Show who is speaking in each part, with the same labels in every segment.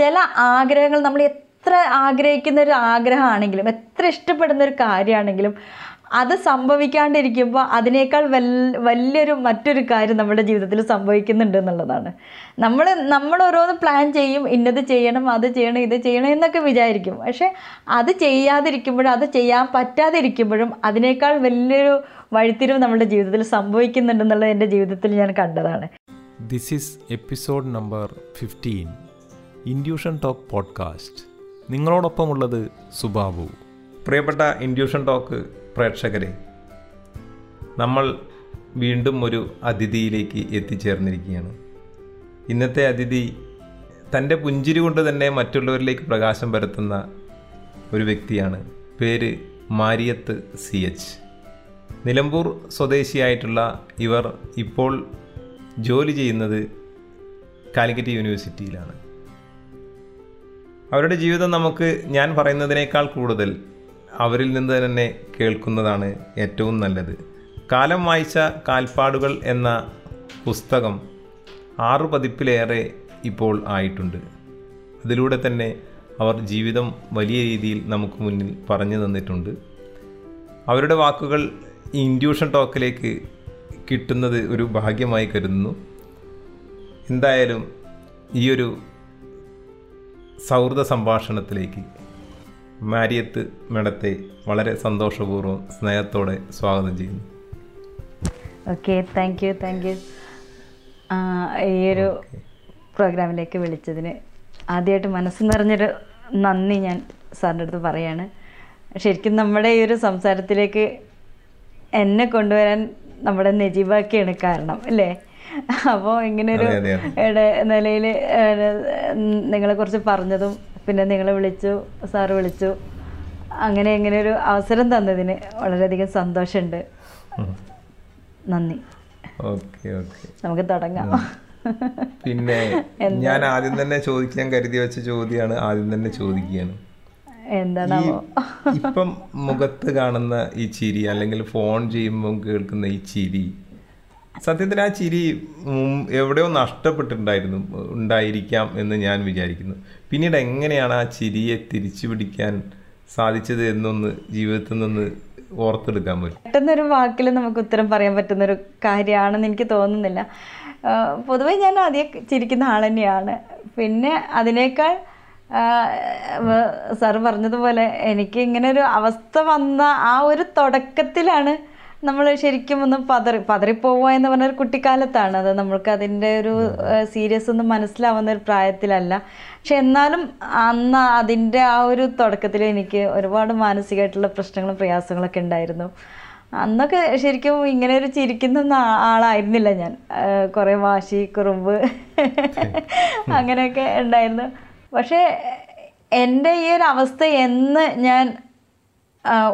Speaker 1: ചില ആഗ്രഹങ്ങൾ നമ്മൾ എത്ര ആഗ്രഹിക്കുന്ന ഒരു ആഗ്രഹമാണെങ്കിലും എത്ര ഇഷ്ടപ്പെടുന്ന ഒരു കാര്യമാണെങ്കിലും അത് സംഭവിക്കാണ്ടിരിക്കുമ്പോൾ അതിനേക്കാൾ വൽ വലിയൊരു മറ്റൊരു കാര്യം നമ്മുടെ ജീവിതത്തിൽ സംഭവിക്കുന്നുണ്ട് എന്നുള്ളതാണ്. നമ്മൾ നമ്മൾ ഓരോന്ന് പ്ലാൻ ചെയ്യും ഇന്നത് ചെയ്യണം അത് ചെയ്യണം ഇത് ചെയ്യണം എന്നൊക്കെ വിചാരിക്കും. പക്ഷേ അത് ചെയ്യാതിരിക്കുമ്പോഴും അത് ചെയ്യാൻ പറ്റാതിരിക്കുമ്പോഴും അതിനേക്കാൾ വലിയൊരു വഴിത്തിരിവ് നമ്മുടെ ജീവിതത്തിൽ സംഭവിക്കുന്നുണ്ടെന്നുള്ളത് എന്റെ ജീവിതത്തിൽ ഞാൻ കണ്ടതാണ്.
Speaker 2: This is episode number fifteen intuition talk podcast. നിങ്ങളോടൊപ്പമുള്ളത് Subabu. പ്രിയപ്പെട്ട ഇൻഡ്യൂഷൻ ടോക്ക് പ്രേക്ഷകരെ നമ്മൾ വീണ്ടും ഒരു അതിഥിയിലേക്ക് എത്തിച്ചേർന്നിരിക്കുകയാണ്. ഇന്നത്തെ അതിഥി തന്റെ പുഞ്ചിരി കൊണ്ട് തന്നെ മറ്റുള്ളവരിലേക്ക് പ്രകാശം പരത്തുന്ന ഒരു വ്യക്തിയാണ്. പേര് മാരിയത്ത് സി എച്ച്. നിലമ്പൂർ സ്വദേശിയായിട്ടുള്ള ഇവർ ഇപ്പോൾ ജോലി ചെയ്യുന്നത് കാലിക്കറ്റ് യൂണിവേഴ്സിറ്റിയിലാണ്. അവരുടെ ജീവിതം നമുക്ക് ഞാൻ പറയുന്നതിനേക്കാൾ കൂടുതൽ അവരിൽ നിന്ന് തന്നെ കേൾക്കുന്നതാണ് ഏറ്റവും നല്ലത്. കാലം വായിച്ച കാൽപ്പാടുകൾ എന്ന പുസ്തകം ആറു പതിപ്പിലേറെ ഇപ്പോൾ ആയിട്ടുണ്ട്. അതിലൂടെ തന്നെ അവർ ജീവിതം വലിയ രീതിയിൽ നമുക്ക് മുന്നിൽ പറഞ്ഞു തന്നിട്ടുണ്ട്. അവരുടെ വാക്കുകൾ ഇൻഡ്യൂഷൻ ടോക്കിലേക്ക് കിട്ടുന്നത് ഒരു ഭാഗ്യമായി കരുതുന്നു. എന്തായാലും ഈ ഒരു സൗഹൃദ സംഭാഷണത്തിലേക്ക് മാരിയത്ത് മേഡത്തെ വളരെ സന്തോഷപൂർവം സ്നേഹത്തോടെ സ്വാഗതം ചെയ്യുന്നു.
Speaker 1: Okay thank you thank you ഈ ഒരു പ്രോഗ്രാമിലേക്ക് വിളിച്ചതിന് ആദ്യമായിട്ട് മനസ്സ് നിറഞ്ഞൊരു നന്ദി ഞാൻ സാറിന്റെ അടുത്ത് പറയാണ്. ശരിക്കും നമ്മുടെ ഈ ഒരു സംസാരത്തിലേക്ക് എന്നെ കൊണ്ടുവരാൻ നമ്മുടെ നജീബാക്കിയാണ് കാരണം അല്ലേ? അപ്പോൾ ഇങ്ങനൊരു
Speaker 2: അതെ,
Speaker 1: നിങ്ങളെ കുറിച്ച് പറഞ്ഞതും പിന്നെ നിങ്ങളെ വിളിച്ചു സാറ് വിളിച്ചു. അങ്ങനെ ഇങ്ങനെ ഒരു അവസരം തന്നതിന് വളരെയധികം സന്തോഷമുണ്ട്. നന്ദി.
Speaker 2: Okay okay.
Speaker 1: നമുക്ക് തുടങ്ങാം.
Speaker 2: പിന്നെ ഞാൻ ആദ്യം തന്നെ ചോദിക്കാൻ കരുതി വെച്ച ചോദ്യമാണ് ആദ്യം തന്നെ ചോദിക്കുകയാണ്.
Speaker 1: എന്താണാവോ?
Speaker 2: ഇപ്പം മുഖത്ത് കാണുന്ന ഈ ചിരി അല്ലെങ്കിൽ ഫോൺ ചെയ്യുമ്പോൾ കേൾക്കുന്ന ഈ ചിരി സത്യത്തിൽ ആ ചിരി എവിടെയോ നഷ്ടപ്പെട്ടിട്ടുണ്ടായിരുന്നു ഉണ്ടായിരിക്കാം എന്ന് ഞാൻ വിചാരിക്കുന്നു. പിന്നീട് എങ്ങനെയാണ് ആ ചിരിയെ തിരിച്ചു പിടിക്കാൻ സാധിച്ചത് എന്നൊന്ന് ജീവിതത്തിൽ നിന്ന് ഓർത്തെടുക്കാൻ പറ്റും?
Speaker 1: പെട്ടെന്നൊരു വാക്കിൽ നമുക്ക് ഉത്തരം പറയാൻ പറ്റുന്ന ഒരു കാര്യമാണെന്ന് എനിക്ക് തോന്നുന്നില്ല. പൊതുവേ ഞാൻ ആദ്യം ചിരിക്കുന്ന ആൾ തന്നെയാണ്. പിന്നെ അതിനേക്കാൾ സാർ പറഞ്ഞതുപോലെ എനിക്ക് ഇങ്ങനെ ഒരു അവസ്ഥ വന്ന ആ ഒരു തുടക്കത്തിലാണ് നമ്മൾ ശരിക്കും ഒന്ന് പതറി പതറിപ്പോവുക എന്ന് പറഞ്ഞൊരു കുട്ടിക്കാലത്താണ്. അത് നമ്മൾക്ക് അതിന്റെ ഒരു സീരിയസ് ഒന്നും മനസ്സിലാവുന്ന ഒരു പ്രായത്തിലല്ല. പക്ഷെ എന്നാലും അന്ന് അതിന്റെ ആ ഒരു തുടക്കത്തിൽ എനിക്ക് ഒരുപാട് മാനസികമായിട്ടുള്ള പ്രശ്നങ്ങളും പ്രയാസങ്ങളൊക്കെ ഉണ്ടായിരുന്നു. അന്നൊക്കെ ശരിക്കും ഇങ്ങനെ ഒരു ചിരിക്കുന്ന ആളായിരുന്നില്ല ഞാൻ. കുറേ വാശി കുറുമ്പ് അങ്ങനെയൊക്കെ ഉണ്ടായിരുന്നു. പക്ഷേ എന്റെ ഈ ഒരു അവസ്ഥ എന്ന് ഞാൻ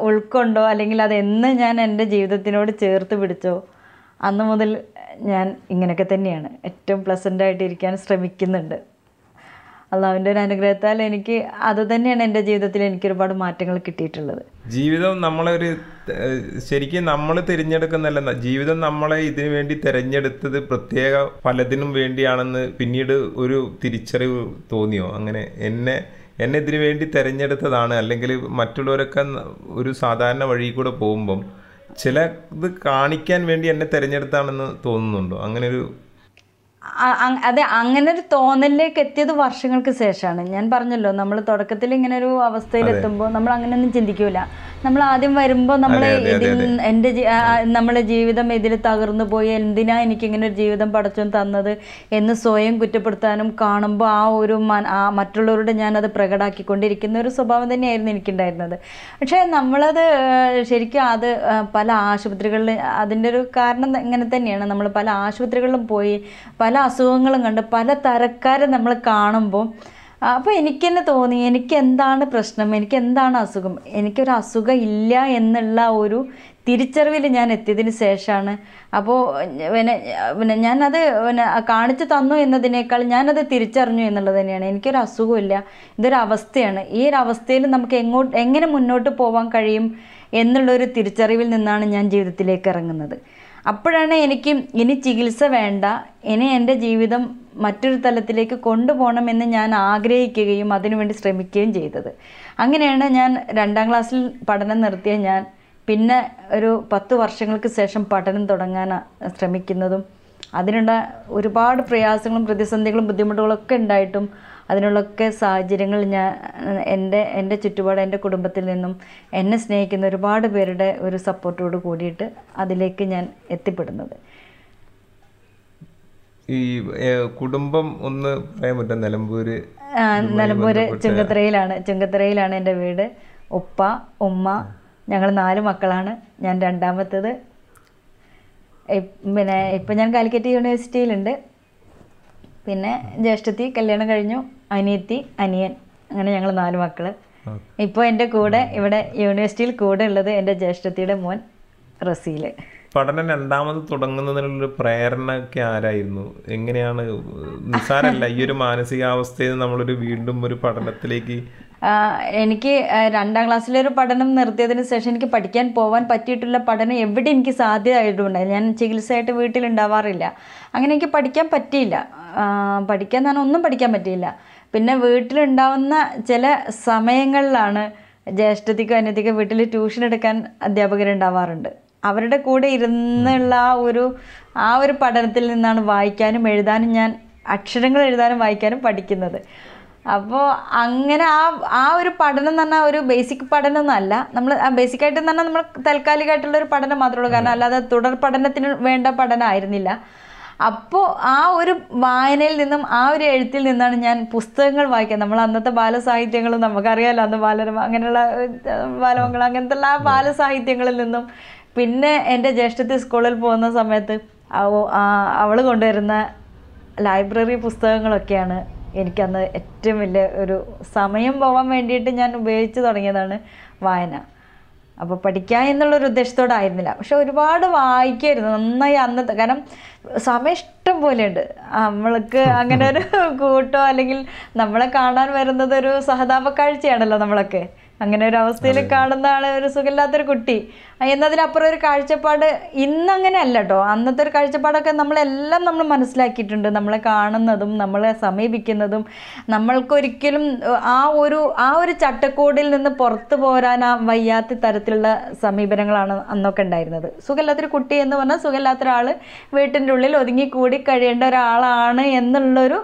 Speaker 1: ഉൾക്കൊണ്ടോ? അല്ലെങ്കിൽ അതെന്ന് ഞാൻ എന്റെ ജീവിതത്തിനോട് ചേർത്ത് പിടിച്ചോ? അന്ന് മുതൽ ഞാൻ ഇങ്ങനെയൊക്കെ തന്നെയാണ്. ഏറ്റവും പ്ലസന്റ് ആയിട്ട് ഇരിക്കാൻ ശ്രമിക്കുന്നുണ്ട്. അള്ളാവിന്റെ ഒരു അനുഗ്രഹത്താൽ എനിക്ക് അത് തന്നെയാണ് എന്റെ ജീവിതത്തിൽ എനിക്ക് ഒരുപാട് മാറ്റങ്ങൾ കിട്ടിയിട്ടുള്ളത്.
Speaker 2: ജീവിതം നമ്മളൊരു ശരിക്കും നമ്മൾ തിരഞ്ഞെടുക്കുന്നല്ല ജീവിതം നമ്മളെ ഇതിനു വേണ്ടി തിരഞ്ഞെടുത്തത് പ്രത്യേക പലതിനും വേണ്ടിയാണെന്ന് പിന്നീട് ഒരു തിരിച്ചറിവ് തോന്നിയോ? അങ്ങനെ എന്നെ എന്നെ ഇതിനു വേണ്ടി തിരഞ്ഞെടുത്തതാണ്. അല്ലെങ്കിൽ മറ്റുള്ളവരൊക്കെ ഒരു സാധാരണ വഴി കൂടെ പോകുമ്പം ചില ഇത് കാണിക്കാൻ വേണ്ടി എന്നെ തിരഞ്ഞെടുത്താണെന്ന് തോന്നുന്നുണ്ടോ? അങ്ങനെ ഒരു
Speaker 1: അതെ അങ്ങനെ ഒരു തോന്നലിലേക്ക് എത്തിയത് വർഷങ്ങൾക്ക് ശേഷമാണ്. ഞാൻ പറഞ്ഞല്ലോ നമ്മൾ തുടക്കത്തിൽ ഇങ്ങനെ ഒരു അവസ്ഥയിൽ എത്തുമ്പോൾ നമ്മൾ അങ്ങനെയൊന്നും ചിന്തിക്കൂല. നമ്മൾ ആദ്യം വരുമ്പോൾ നമ്മൾ ഇതിൽ എന്റെ നമ്മളെ ജീവിതം ഇതിൽ തകർന്നു പോയി എന്തിനാ എനിക്ക് ഇങ്ങനെ ഒരു ജീവിതം പടച്ചു തന്നത് എന്ന് സ്വയം കുറ്റപ്പെടുത്താനും കാണുമ്പോൾ ആ ഒരു ആ മറ്റുള്ളവരുടെ ഞാനത് പ്രകടാക്കിക്കൊണ്ടിരിക്കുന്ന ഒരു സ്വഭാവം തന്നെയായിരുന്നു എനിക്കുണ്ടായിരുന്നത്. പക്ഷേ നമ്മളത് ശരിക്കും അത് പല ആശുപത്രികളിൽ അതിന്റെ ഒരു കാരണം ഇങ്ങനെ തന്നെയാണ്. നമ്മൾ പല ആശുപത്രികളിലും പോയി പല അസുഖങ്ങളും കണ്ട് പല തരക്കാരെ നമ്മൾ കാണുമ്പോൾ അപ്പോൾ എനിക്ക് തന്നെ തോന്നി എനിക്ക് എന്താണ് പ്രശ്നം എനിക്ക് എന്താണ് അസുഖം എനിക്കൊരു അസുഖം ഇല്ല എന്നുള്ള ഒരു തിരിച്ചറിവിൽ ഞാൻ എത്തിയതിന് ശേഷമാണ്. അപ്പോൾ പിന്നെ പിന്നെ ഞാനത് പിന്നെ കാണിച്ചു തന്നു എന്നതിനേക്കാൾ ഞാനത് തിരിച്ചറിഞ്ഞു എന്നുള്ളത് തന്നെയാണ്. എനിക്കൊരു അസുഖമില്ല ഇതൊരു അവസ്ഥയാണ്. ഈ ഒരു അവസ്ഥയിൽ നമുക്ക് എങ്ങോട്ട് എങ്ങനെ മുന്നോട്ട് പോകാൻ കഴിയും എന്നുള്ളൊരു തിരിച്ചറിവിൽ നിന്നാണ് ഞാൻ ജീവിതത്തിലേക്ക് ഇറങ്ങുന്നത്. അപ്പോഴാണ് എനിക്ക് ഇനി ചികിത്സ വേണ്ട. ഇനി എന്റെ ജീവിതം മറ്റൊരു തലത്തിലേക്ക് കൊണ്ടുപോകണമെന്ന് ഞാൻ ആഗ്രഹിക്കുകയും അതിനുവേണ്ടി ശ്രമിക്കുകയും ചെയ്തത്. അങ്ങനെയാണ് ഞാൻ രണ്ടാം ക്ലാസ്സിൽ പഠനം നിർത്തിയ ഞാൻ. പിന്നെ ഒരു പത്ത് വർഷങ്ങൾക്ക് ശേഷം പഠനം തുടങ്ങാൻ ശ്രമിക്കുന്നതും. അതിനുള്ള ഒരുപാട് പ്രയാസങ്ങളും പ്രതിസന്ധികളും ബുദ്ധിമുട്ടുകളൊക്കെ ഉണ്ടായിട്ടും അതിനുള്ളൊക്കെ സാഹചര്യങ്ങൾ ഞാൻ എന്റെ എന്റെ ചുറ്റുപാട് എന്റെ കുടുംബത്തിൽ നിന്നും എന്നെ സ്നേഹിക്കുന്ന ഒരുപാട് പേരുടെ ഒരു സപ്പോർട്ടോട് കൂടിയിട്ട് അതിലേക്ക് ഞാൻ എത്തിപ്പെടുന്നത്.
Speaker 2: ഈ കുടുംബം ഒന്ന് പറയാൻ പറ്റും നിലമ്പൂര്
Speaker 1: ആ, നിലമ്പൂര് ചുങ്കത്തറയിലാണ്. ചുങ്കത്തറയിലാണ് എന്റെ വീട്. ഉപ്പ ഉമ്മ ഞങ്ങൾ നാല് മക്കളാണ്. ഞാൻ രണ്ടാമത്തത്. പിന്നെ ഇപ്പം ഞാൻ കാലിക്കറ്റ് യൂണിവേഴ്സിറ്റിയിലുണ്ട്. പിന്നെ ജ്യേഷ്ഠത്തി കല്യാണം കഴിഞ്ഞു അനിയത്തി അനിയൻ അങ്ങനെ ഞങ്ങൾ നാല് മക്കൾ ഇപ്പോൾ എന്റെ കൂടെ ഇവിടെ യൂണിവേഴ്സിറ്റിയിൽ കൂടെ ഉള്ളത് എന്റെ ജ്യേഷ്ഠത്തിയുടെ മോൻ റസീൽ.
Speaker 2: പഠനം രണ്ടാമത് തുടങ്ങുന്നതിനുള്ളൊരു പ്രേരണ ഒക്കെ ആരായിരുന്നു? എങ്ങനെയാണ്? നിസാരല്ല ഈ ഒരു മാനസികാവസ്ഥയിൽ നമ്മളൊരു വീണ്ടും ഒരു പഠനത്തിലേക്ക്
Speaker 1: എനിക്ക് രണ്ടാം ക്ലാസ്സിലൊരു പഠനം നിർത്തിയതിന് ശേഷം എനിക്ക് പഠിക്കാൻ പോകാൻ പറ്റിയിട്ടുള്ള പഠനം എവിടെ എനിക്ക് സാധ്യതയായിട്ടുണ്ട് ഞാൻ ചികിത്സയായിട്ട് വീട്ടിലുണ്ടാവാറില്ല. അങ്ങനെ എനിക്ക് പഠിക്കാൻ പറ്റിയില്ല. പഠിക്കാൻ തന്നെ ഒന്നും പഠിക്കാൻ പറ്റിയില്ല. പിന്നെ വീട്ടിലുണ്ടാവുന്ന ചില സമയങ്ങളിലാണ് ജ്യേഷ്ഠത്തിക്കോ അനിയത്തിക്കോ വീട്ടിൽ ട്യൂഷൻ എടുക്കാൻ അധ്യാപകരുണ്ടാവാറുണ്ട് അവരുടെ കൂടെ ഇരുന്നുള്ള ആ ഒരു ആ ഒരു പഠനത്തിൽ നിന്നാണ് വായിക്കാനും എഴുതാനും ഞാൻ അക്ഷരങ്ങൾ എഴുതാനും വായിക്കാനും പഠിക്കുന്നത്. അപ്പോൾ അങ്ങനെ ആ ആ ഒരു പഠനം എന്ന് പറഞ്ഞാൽ ഒരു ബേസിക് പഠനമൊന്നുമല്ല നമ്മൾ ആ ബേസിക് ആയിട്ട് എന്ന് പറഞ്ഞാൽ നമ്മൾ താൽക്കാലികമായിട്ടുള്ള ഒരു പഠനം മാത്രമേ ഉള്ളൂ. കാരണം അല്ലാതെ തുടർ പഠനത്തിന് വേണ്ട പഠനമായിരുന്നില്ല അപ്പോൾ ആ ഒരു വായനയിൽ നിന്നും ആ ഒരു എഴുത്തിൽ നിന്നാണ് ഞാൻ പുസ്തകങ്ങൾ വായിക്കുക നമ്മൾ അന്നത്തെ ബാലസാഹിത്യങ്ങളും നമുക്കറിയാമല്ലോ അന്ന് ബാലരമ അങ്ങനെയുള്ള ബാലമംഗളം അങ്ങനത്തെ എല്ലാ ബാലസാഹിത്യങ്ങളിൽ നിന്നും. പിന്നെ എന്റെ ജ്യേഷ്ഠത്തി സ്കൂളിൽ പോകുന്ന സമയത്ത് അവൾ കൊണ്ടുവരുന്ന ലൈബ്രറി പുസ്തകങ്ങളൊക്കെയാണ് എനിക്കന്ന് ഏറ്റവും വലിയ ഒരു സമയം പോകാൻ വേണ്ടിയിട്ട് ഞാൻ ഉപയോഗിച്ച് തുടങ്ങിയതാണ് വായന. അപ്പോൾ പഠിക്കുക എന്നുള്ളൊരു ഉദ്ദേശത്തോടായിരുന്നില്ല. പക്ഷെ ഒരുപാട് വായിക്കായിരുന്നു നന്നായി അന്നത്തെ കാരണം സമയം ഇഷ്ടം പോലെയുണ്ട്. നമ്മൾക്ക് അങ്ങനെ ഒരു കൂട്ടോ അല്ലെങ്കിൽ നമ്മളെ കാണാൻ വരുന്നത് ഒരു സഹതാപ കാഴ്ചയാണല്ലോ നമ്മളൊക്കെ. അങ്ങനെ ഒരു അവസ്ഥയിൽ കാണുന്ന ആൾ ഒരു സുഖമില്ലാത്തൊരു കുട്ടി. എന്നതിനപ്പുറം ഒരു കാഴ്ചപ്പാട് ഇന്നങ്ങനെ അല്ല കേട്ടോ അന്നത്തെ ഒരു കാഴ്ചപ്പാടൊക്കെ നമ്മളെല്ലാം നമ്മൾ മനസ്സിലാക്കിയിട്ടുണ്ട്. നമ്മളെ കാണുന്നതും നമ്മളെ സമീപിക്കുന്നതും നമ്മൾക്കൊരിക്കലും ആ ഒരു ആ ഒരു ചട്ടക്കൂടിൽ നിന്ന് പുറത്തു പോരാൻ ആ വയ്യാത്ത തരത്തിലുള്ള സമീപനങ്ങളാണ് അന്നൊക്കെ ഉണ്ടായിരുന്നത്. സുഖമില്ലാത്തൊരു കുട്ടി എന്ന് പറഞ്ഞാൽ സുഖമില്ലാത്ത ഒരാൾ വീട്ടിന്റെ ഉള്ളിൽ ഒതുങ്ങി കൂടി കഴിയേണ്ട ഒരാളാണ് എന്നുള്ളൊരു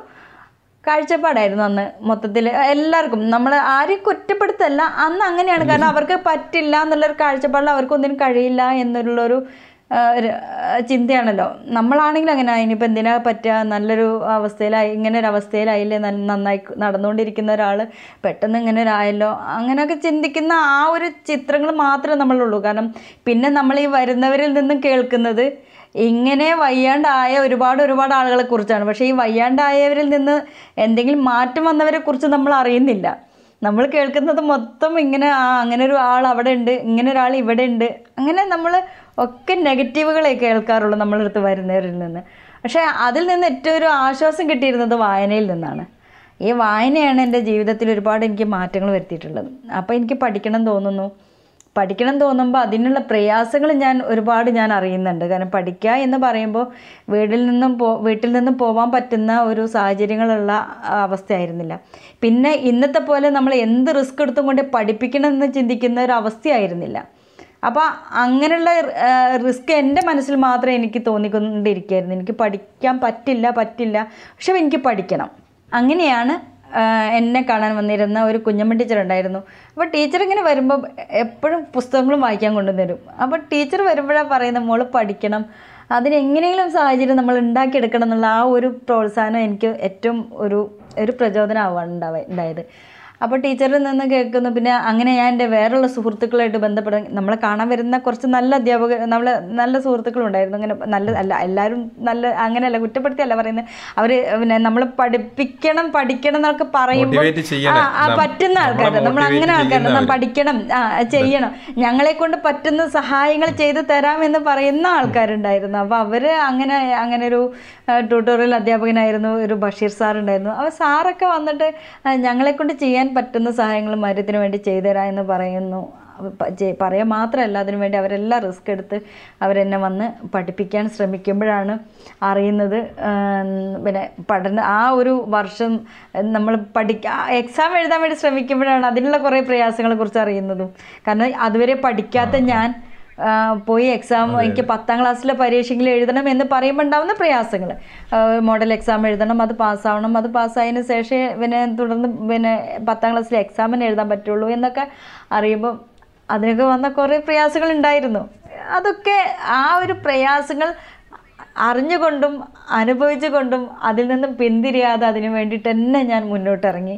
Speaker 1: കാഴ്ചപ്പാടായിരുന്നു അന്ന് മൊത്തത്തിൽ എല്ലാവർക്കും നമ്മൾ ആരെയും കുറ്റപ്പെടുത്തല്ല. അന്ന് അങ്ങനെയാണ്. കാരണം അവർക്ക് പറ്റില്ല എന്നുള്ളൊരു കാഴ്ചപ്പാടിൽ അവർക്കൊന്നിനും കഴിയില്ല എന്നുള്ളൊരു ചിന്തയാണല്ലോ. നമ്മളാണെങ്കിൽ അങ്ങനെ. ഇനിയിപ്പോൾ എന്തിനാ പറ്റുക നല്ലൊരു അവസ്ഥയിലായി ഇങ്ങനെ ഒരു അവസ്ഥയിലായില്ലേ? നന്ന- നന്നായി നടന്നുകൊണ്ടിരിക്കുന്ന ഒരാൾ പെട്ടെന്ന് ഇങ്ങനെ ഒരായല്ലോ അങ്ങനെയൊക്കെ ചിന്തിക്കുന്ന ആ ഒരു ചിത്രങ്ങൾ മാത്രമേ നമ്മളുള്ളൂ. കാരണം പിന്നെ നമ്മൾ ഈ വരുന്നവരിൽ നിന്നും കേൾക്കുന്നത് ഇങ്ങനെ വയ്യാണ്ടായ ഒരുപാട് ഒരുപാട് ആളുകളെ കുറിച്ചാണ്. പക്ഷേ ഈ വയ്യാണ്ടായവരിൽ നിന്ന് എന്തെങ്കിലും മാറ്റം വന്നവരെ കുറിച്ച് നമ്മൾ അറിയുന്നില്ല. നമ്മൾ കേൾക്കുന്നത് മൊത്തം ഇങ്ങനെ ആ അങ്ങനെ ഒരു ആൾ അവിടെ ഉണ്ട് ഇങ്ങനെ ഒരാൾ ഇവിടെ ഉണ്ട്. അങ്ങനെ നമ്മൾ ഒക്കെ നെഗറ്റീവുകളെ കേൾക്കാറുള്ളൂ നമ്മളെ അടുത്ത് വരുന്നവരിൽ നിന്ന്. പക്ഷേ അതിൽ നിന്ന് ഏറ്റവും ഒരു ആശ്വാസം കിട്ടിയിരുന്നത് വായനയിൽ നിന്നാണ്. ഈ വായനയാണ് എന്റെ ജീവിതത്തിൽ ഒരുപാട് എനിക്ക് മാറ്റങ്ങൾ വരുത്തിയിട്ടുള്ളത്. അപ്പോൾ എനിക്ക് പഠിക്കണം തോന്നുന്നു. പഠിക്കണം തോന്നുമ്പോൾ അതിനുള്ള പ്രയാസങ്ങൾ ഞാൻ ഒരുപാട് ഞാൻ അറിയുന്നുണ്ട്. കാരണം പഠിക്കുക എന്ന് പറയുമ്പോൾ വീട്ടിൽ നിന്നും പോ വീട്ടിൽ നിന്നും പോകാൻ പറ്റുന്ന ഒരു സാഹചര്യങ്ങളുള്ള അവസ്ഥയായിരുന്നില്ല. പിന്നെ ഇന്നത്തെ പോലെ നമ്മൾ എന്ത് റിസ്ക് എടുത്തും കൊണ്ട് പഠിപ്പിക്കണം എന്ന് ചിന്തിക്കുന്ന ഒരു അവസ്ഥയായിരുന്നില്ല. അപ്പോൾ അങ്ങനെയുള്ള റിസ്ക് എന്റെ മനസ്സിൽ മാത്രമേ എനിക്ക് തോന്നിക്കൊണ്ടിരിക്കുകയായിരുന്നു എനിക്ക് പഠിക്കാൻ പറ്റില്ല പറ്റില്ല. പക്ഷെ എനിക്ക് പഠിക്കണം. അങ്ങനെയാണ് എന്നെ കാണാൻ വന്നിരുന്ന ഒരു കുഞ്ഞമ്മ ടീച്ചർ ഉണ്ടായിരുന്നു. അപ്പോൾ ടീച്ചർ ഇങ്ങനെ വരുമ്പോൾ എപ്പോഴും പുസ്തകങ്ങളും വായിക്കാൻ കൊണ്ടുവരും. അപ്പോൾ ടീച്ചർ വരുമ്പോഴാണ് പറയുന്നത് മോൾ പഠിക്കണം. അതിനെങ്ങനെയെങ്കിലും സാഹചര്യം നമ്മൾ ഉണ്ടാക്കിയെടുക്കണം എന്നുള്ള ആ ഒരു പ്രോത്സാഹനം എനിക്ക് ഏറ്റവും ഒരു ഒരു പ്രചോദനമാവാണ് ഉണ്ടായത്. അപ്പോൾ ടീച്ചറിൽ നിന്ന് കേൾക്കുന്നു പിന്നെ അങ്ങനെ ഞാൻ എന്റെ വേറെയുള്ള സുഹൃത്തുക്കളായിട്ട് ബന്ധപ്പെടാൻ നമ്മളെ കാണാൻ വരുന്ന കുറച്ച് നല്ല അധ്യാപക നമ്മൾ നല്ല സുഹൃത്തുക്കളുണ്ടായിരുന്നു. അങ്ങനെ നല്ല അല്ല എല്ലാവരും നല്ല അങ്ങനെയല്ല കുറ്റപ്പെടുത്തിയല്ല പറയുന്നത്. അവർ പിന്നെ നമ്മൾ പഠിപ്പിക്കണം പഠിക്കണം എന്നൊക്കെ പറയുമ്പോൾ. ആ, പറ്റുന്ന
Speaker 2: ആൾക്കാരാണ്.
Speaker 1: ആൾക്കാർ നമ്മൾ അങ്ങനെ ആൾക്കാർ പഠിക്കണം ആ ചെയ്യണം. ഞങ്ങളെ കൊണ്ട് പറ്റുന്ന സഹായങ്ങൾ ചെയ്തു എന്ന് പറയുന്ന ആൾക്കാരുണ്ടായിരുന്നു. അപ്പോൾ അവർ അങ്ങനെ അങ്ങനെ ഒരു ട്യൂട്ടോറിയൽ അധ്യാപകനായിരുന്നു ഒരു ബഷീർ സാർ ഉണ്ടായിരുന്നു അപ്പോൾ സാറൊക്കെ വന്നിട്ട് ഞങ്ങളെ കൊണ്ട് ചെയ്യാൻ പറ്റുന്ന സഹായങ്ങൾ മരത്തിന് വേണ്ടി ചെയ്തു തരാം എന്ന് പറയുന്നു. പറയാൻ മാത്രമല്ല അതിനു വേണ്ടി അവരെല്ലാം റിസ്ക് എടുത്ത് അവരെന്നെ വന്ന് പഠിപ്പിക്കാൻ ശ്രമിക്കുമ്പോഴാണ് അറിയുന്നത്. പിന്നെ പഠന ആ ഒരു വർഷം നമ്മൾ പഠിക്ക എക്സാം എഴുതാൻ വേണ്ടി ശ്രമിക്കുമ്പോഴാണ് അതിനുള്ള കുറേ പ്രയാസങ്ങളെക്കുറിച്ച് അറിയുന്നതും. കാരണം അതുവരെ പഠിക്കാത്ത ഞാൻ പോയി എക്സാം എനിക്ക് പത്താം ക്ലാസ്സിലെ പരീക്ഷയിൽ എഴുതണം എന്ന് പറയുമ്പോൾ ഉണ്ടാവുന്ന പ്രയാസങ്ങൾ. മോഡൽ എക്സാം എഴുതണം അത് പാസ്സാവണം അത് പാസ്സായതിന് ശേഷം പിന്നെ തുടർന്ന് പിന്നെ പത്താം ക്ലാസ്സിലെ എക്സാമിന് എഴുതാൻ പറ്റുള്ളൂ എന്നൊക്കെ അറിയുമ്പോൾ അതിനൊക്കെ വന്ന കുറേ പ്രയാസങ്ങൾ ഉണ്ടായിരുന്നു. അതൊക്കെ ആ ഒരു പ്രയാസങ്ങൾ അറിഞ്ഞുകൊണ്ടും അനുഭവിച്ചുകൊണ്ടും അതിൽ നിന്നും പിന്തിരിയാതെ അതിനു വേണ്ടിയിട്ട് തന്നെ ഞാൻ മുന്നോട്ടിറങ്ങി.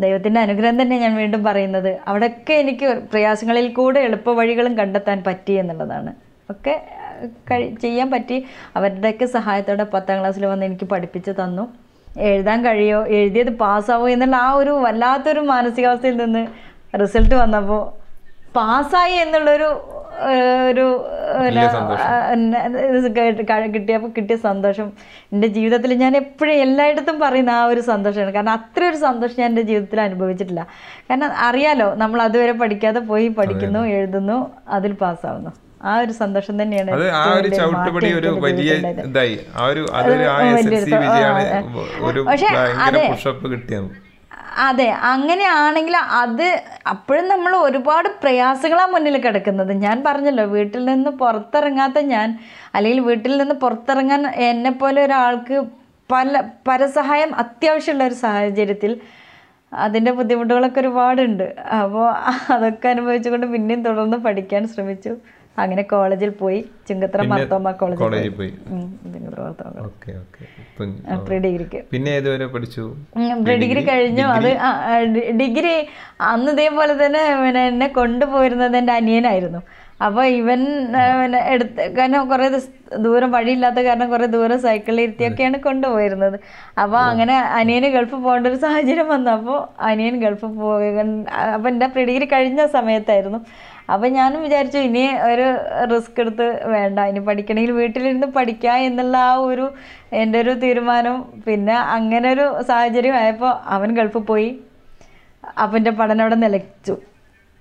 Speaker 1: ദൈവത്തിന്റെ അനുഗ്രഹം തന്നെ ഞാൻ വീണ്ടും പറയുന്നത്. അവിടെയൊക്കെ എനിക്ക് പ്രയാസങ്ങളിൽ കൂടെ എളുപ്പ വഴികളും കണ്ടെത്താൻ പറ്റി എന്നുള്ളതാണ്. ഒക്കെ കഴി ചെയ്യാൻ പറ്റി. അവരുടെയൊക്കെ സഹായത്തോടെ പത്താം ക്ലാസ്സിൽ വന്ന് എനിക്ക് പഠിപ്പിച്ച് തന്നു. എഴുതാൻ കഴിയോ? എഴുതിയത് പാസ്സാവോ എന്നുള്ള ആ ഒരു വല്ലാത്തൊരു മാനസികാവസ്ഥയിൽ നിന്ന് റിസൾട്ട് വന്നപ്പോൾ പാസ്സായി എന്നുള്ളൊരു ഒരു. കിട്ടിയപ്പോൾ കിട്ടിയ സന്തോഷം. എന്റെ ജീവിതത്തിൽ ഞാൻ എപ്പോഴും എല്ലായിടത്തും പറയുന്ന ആ ഒരു സന്തോഷമാണ്. കാരണം അത്ര ഒരു സന്തോഷം ഞാൻ എന്റെ ജീവിതത്തിൽ അനുഭവിച്ചിട്ടില്ല. കാരണം അറിയാലോ നമ്മൾ അതുവരെ പഠിക്കാതെ പോയി പഠിക്കുന്നു എഴുതുന്നു അതിൽ പാസ്സാവുന്നു. ആ ഒരു സന്തോഷം തന്നെയാണ്
Speaker 2: അത് ആ ഒരു ചവിട്ടുപടി ഒരു വലിയ ഇതായി. ആ ഒരു അതൊരു ആ എസ് എൽ സി വിജയാണ് ഒരു. പുഷപ്പ് കിട്ടിയത്.
Speaker 1: അതെ അങ്ങനെയാണെങ്കിൽ അത് അപ്പോഴും നമ്മൾ ഒരുപാട് പ്രയാസങ്ങളാണ് മുന്നിൽ കിടക്കുന്നത്. ഞാൻ പറഞ്ഞല്ലോ വീട്ടിൽ നിന്ന് പുറത്തിറങ്ങാത്ത ഞാൻ അല്ലെങ്കിൽ വീട്ടിൽ നിന്ന് പുറത്തിറങ്ങാൻ എന്നെപ്പോലെ ഒരാൾക്ക് പല പരസഹായം അത്യാവശ്യമുള്ള ഒരു സാഹചര്യത്തിൽ അതിന്റെ ബുദ്ധിമുട്ടുകളൊക്കെ ഒരുപാടുണ്ട്. അപ്പോൾ അതൊക്കെ അനുഭവിച്ചുകൊണ്ട് പിന്നെയും തുടർന്ന് പഠിക്കാൻ ശ്രമിച്ചു. അങ്ങനെ കോളേജിൽ പോയി. ചുങ്കത്ര മർത്തോമ കോളേജിൽ
Speaker 2: പോയി.
Speaker 1: പ്രീ ഡിഗ്രിക്ക്
Speaker 2: പിന്നെ ഏതുവരെ പഠിച്ചു?
Speaker 1: പ്രീ ഡിഗ്രി കഴിഞ്ഞു. അത് ഡിഗ്രി അന്ന് ഇതേപോലെ തന്നെ പിന്നെ എന്നെ കൊണ്ടുപോയിരുന്നത് എന്റെ അനിയനായിരുന്നു. അപ്പോൾ ഇവൻ പിന്നെ എടുത്ത് കാരണം കുറേ ദൂരം വഴിയില്ലാത്ത കാരണം കുറേ ദൂരം സൈക്കിളിൽ ഇരുത്തിയൊക്കെയാണ് കൊണ്ടുപോയിരുന്നത്. അപ്പോൾ അങ്ങനെ അനിയന് ഗൾഫ് പോകേണ്ട ഒരു സാഹചര്യം വന്നു. അപ്പോൾ അനിയൻ ഗൾഫ് പോയി. അപ്പോൾ എന്റെ പ്രീ ഡിഗ്രി കഴിഞ്ഞ സമയത്തായിരുന്നു. അപ്പം ഞാനും വിചാരിച്ചു ഇനി ഒരു റിസ്ക് എടുത്ത് വേണ്ട ഇനി പഠിക്കണമെങ്കിൽ വീട്ടിലിരുന്ന് പഠിക്കുക എന്നുള്ള ആ ഒരു എന്റെ ഒരു തീരുമാനം. പിന്നെ അങ്ങനെ ഒരു സാഹചര്യം ആയപ്പോൾ അവൻ ഗൾഫിൽ പോയി. അവന്റെ പഠനം അവിടെ നിലച്ചു.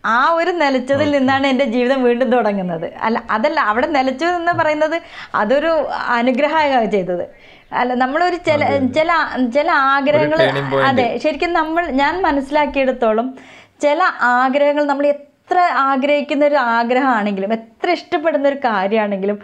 Speaker 1: ആ ഒരു നിലച്ചതിൽ നിന്നാണ് എന്റെ ജീവിതം വീണ്ടും തുടങ്ങുന്നത്. അല്ല അതല്ല അവിടെ നിലച്ചു എന്ന് പറയുന്നത് അതൊരു അനുഗ്രഹമായി ചെയ്തത്. അല്ല നമ്മളൊരു ചില ചില ചില ആഗ്രഹങ്ങൾ അതെ ശരിക്കും നമ്മൾ ഞാൻ മനസ്സിലാക്കിയെടുത്തോളം ചില ആഗ്രഹങ്ങൾ നമ്മൾ എത്ര ആഗ്രഹിക്കുന്ന ഒരു ആഗ്രഹമാണെങ്കിലും എത്ര ഇഷ്ടപ്പെടുന്ന ഒരു കാര്യമാണെങ്കിലും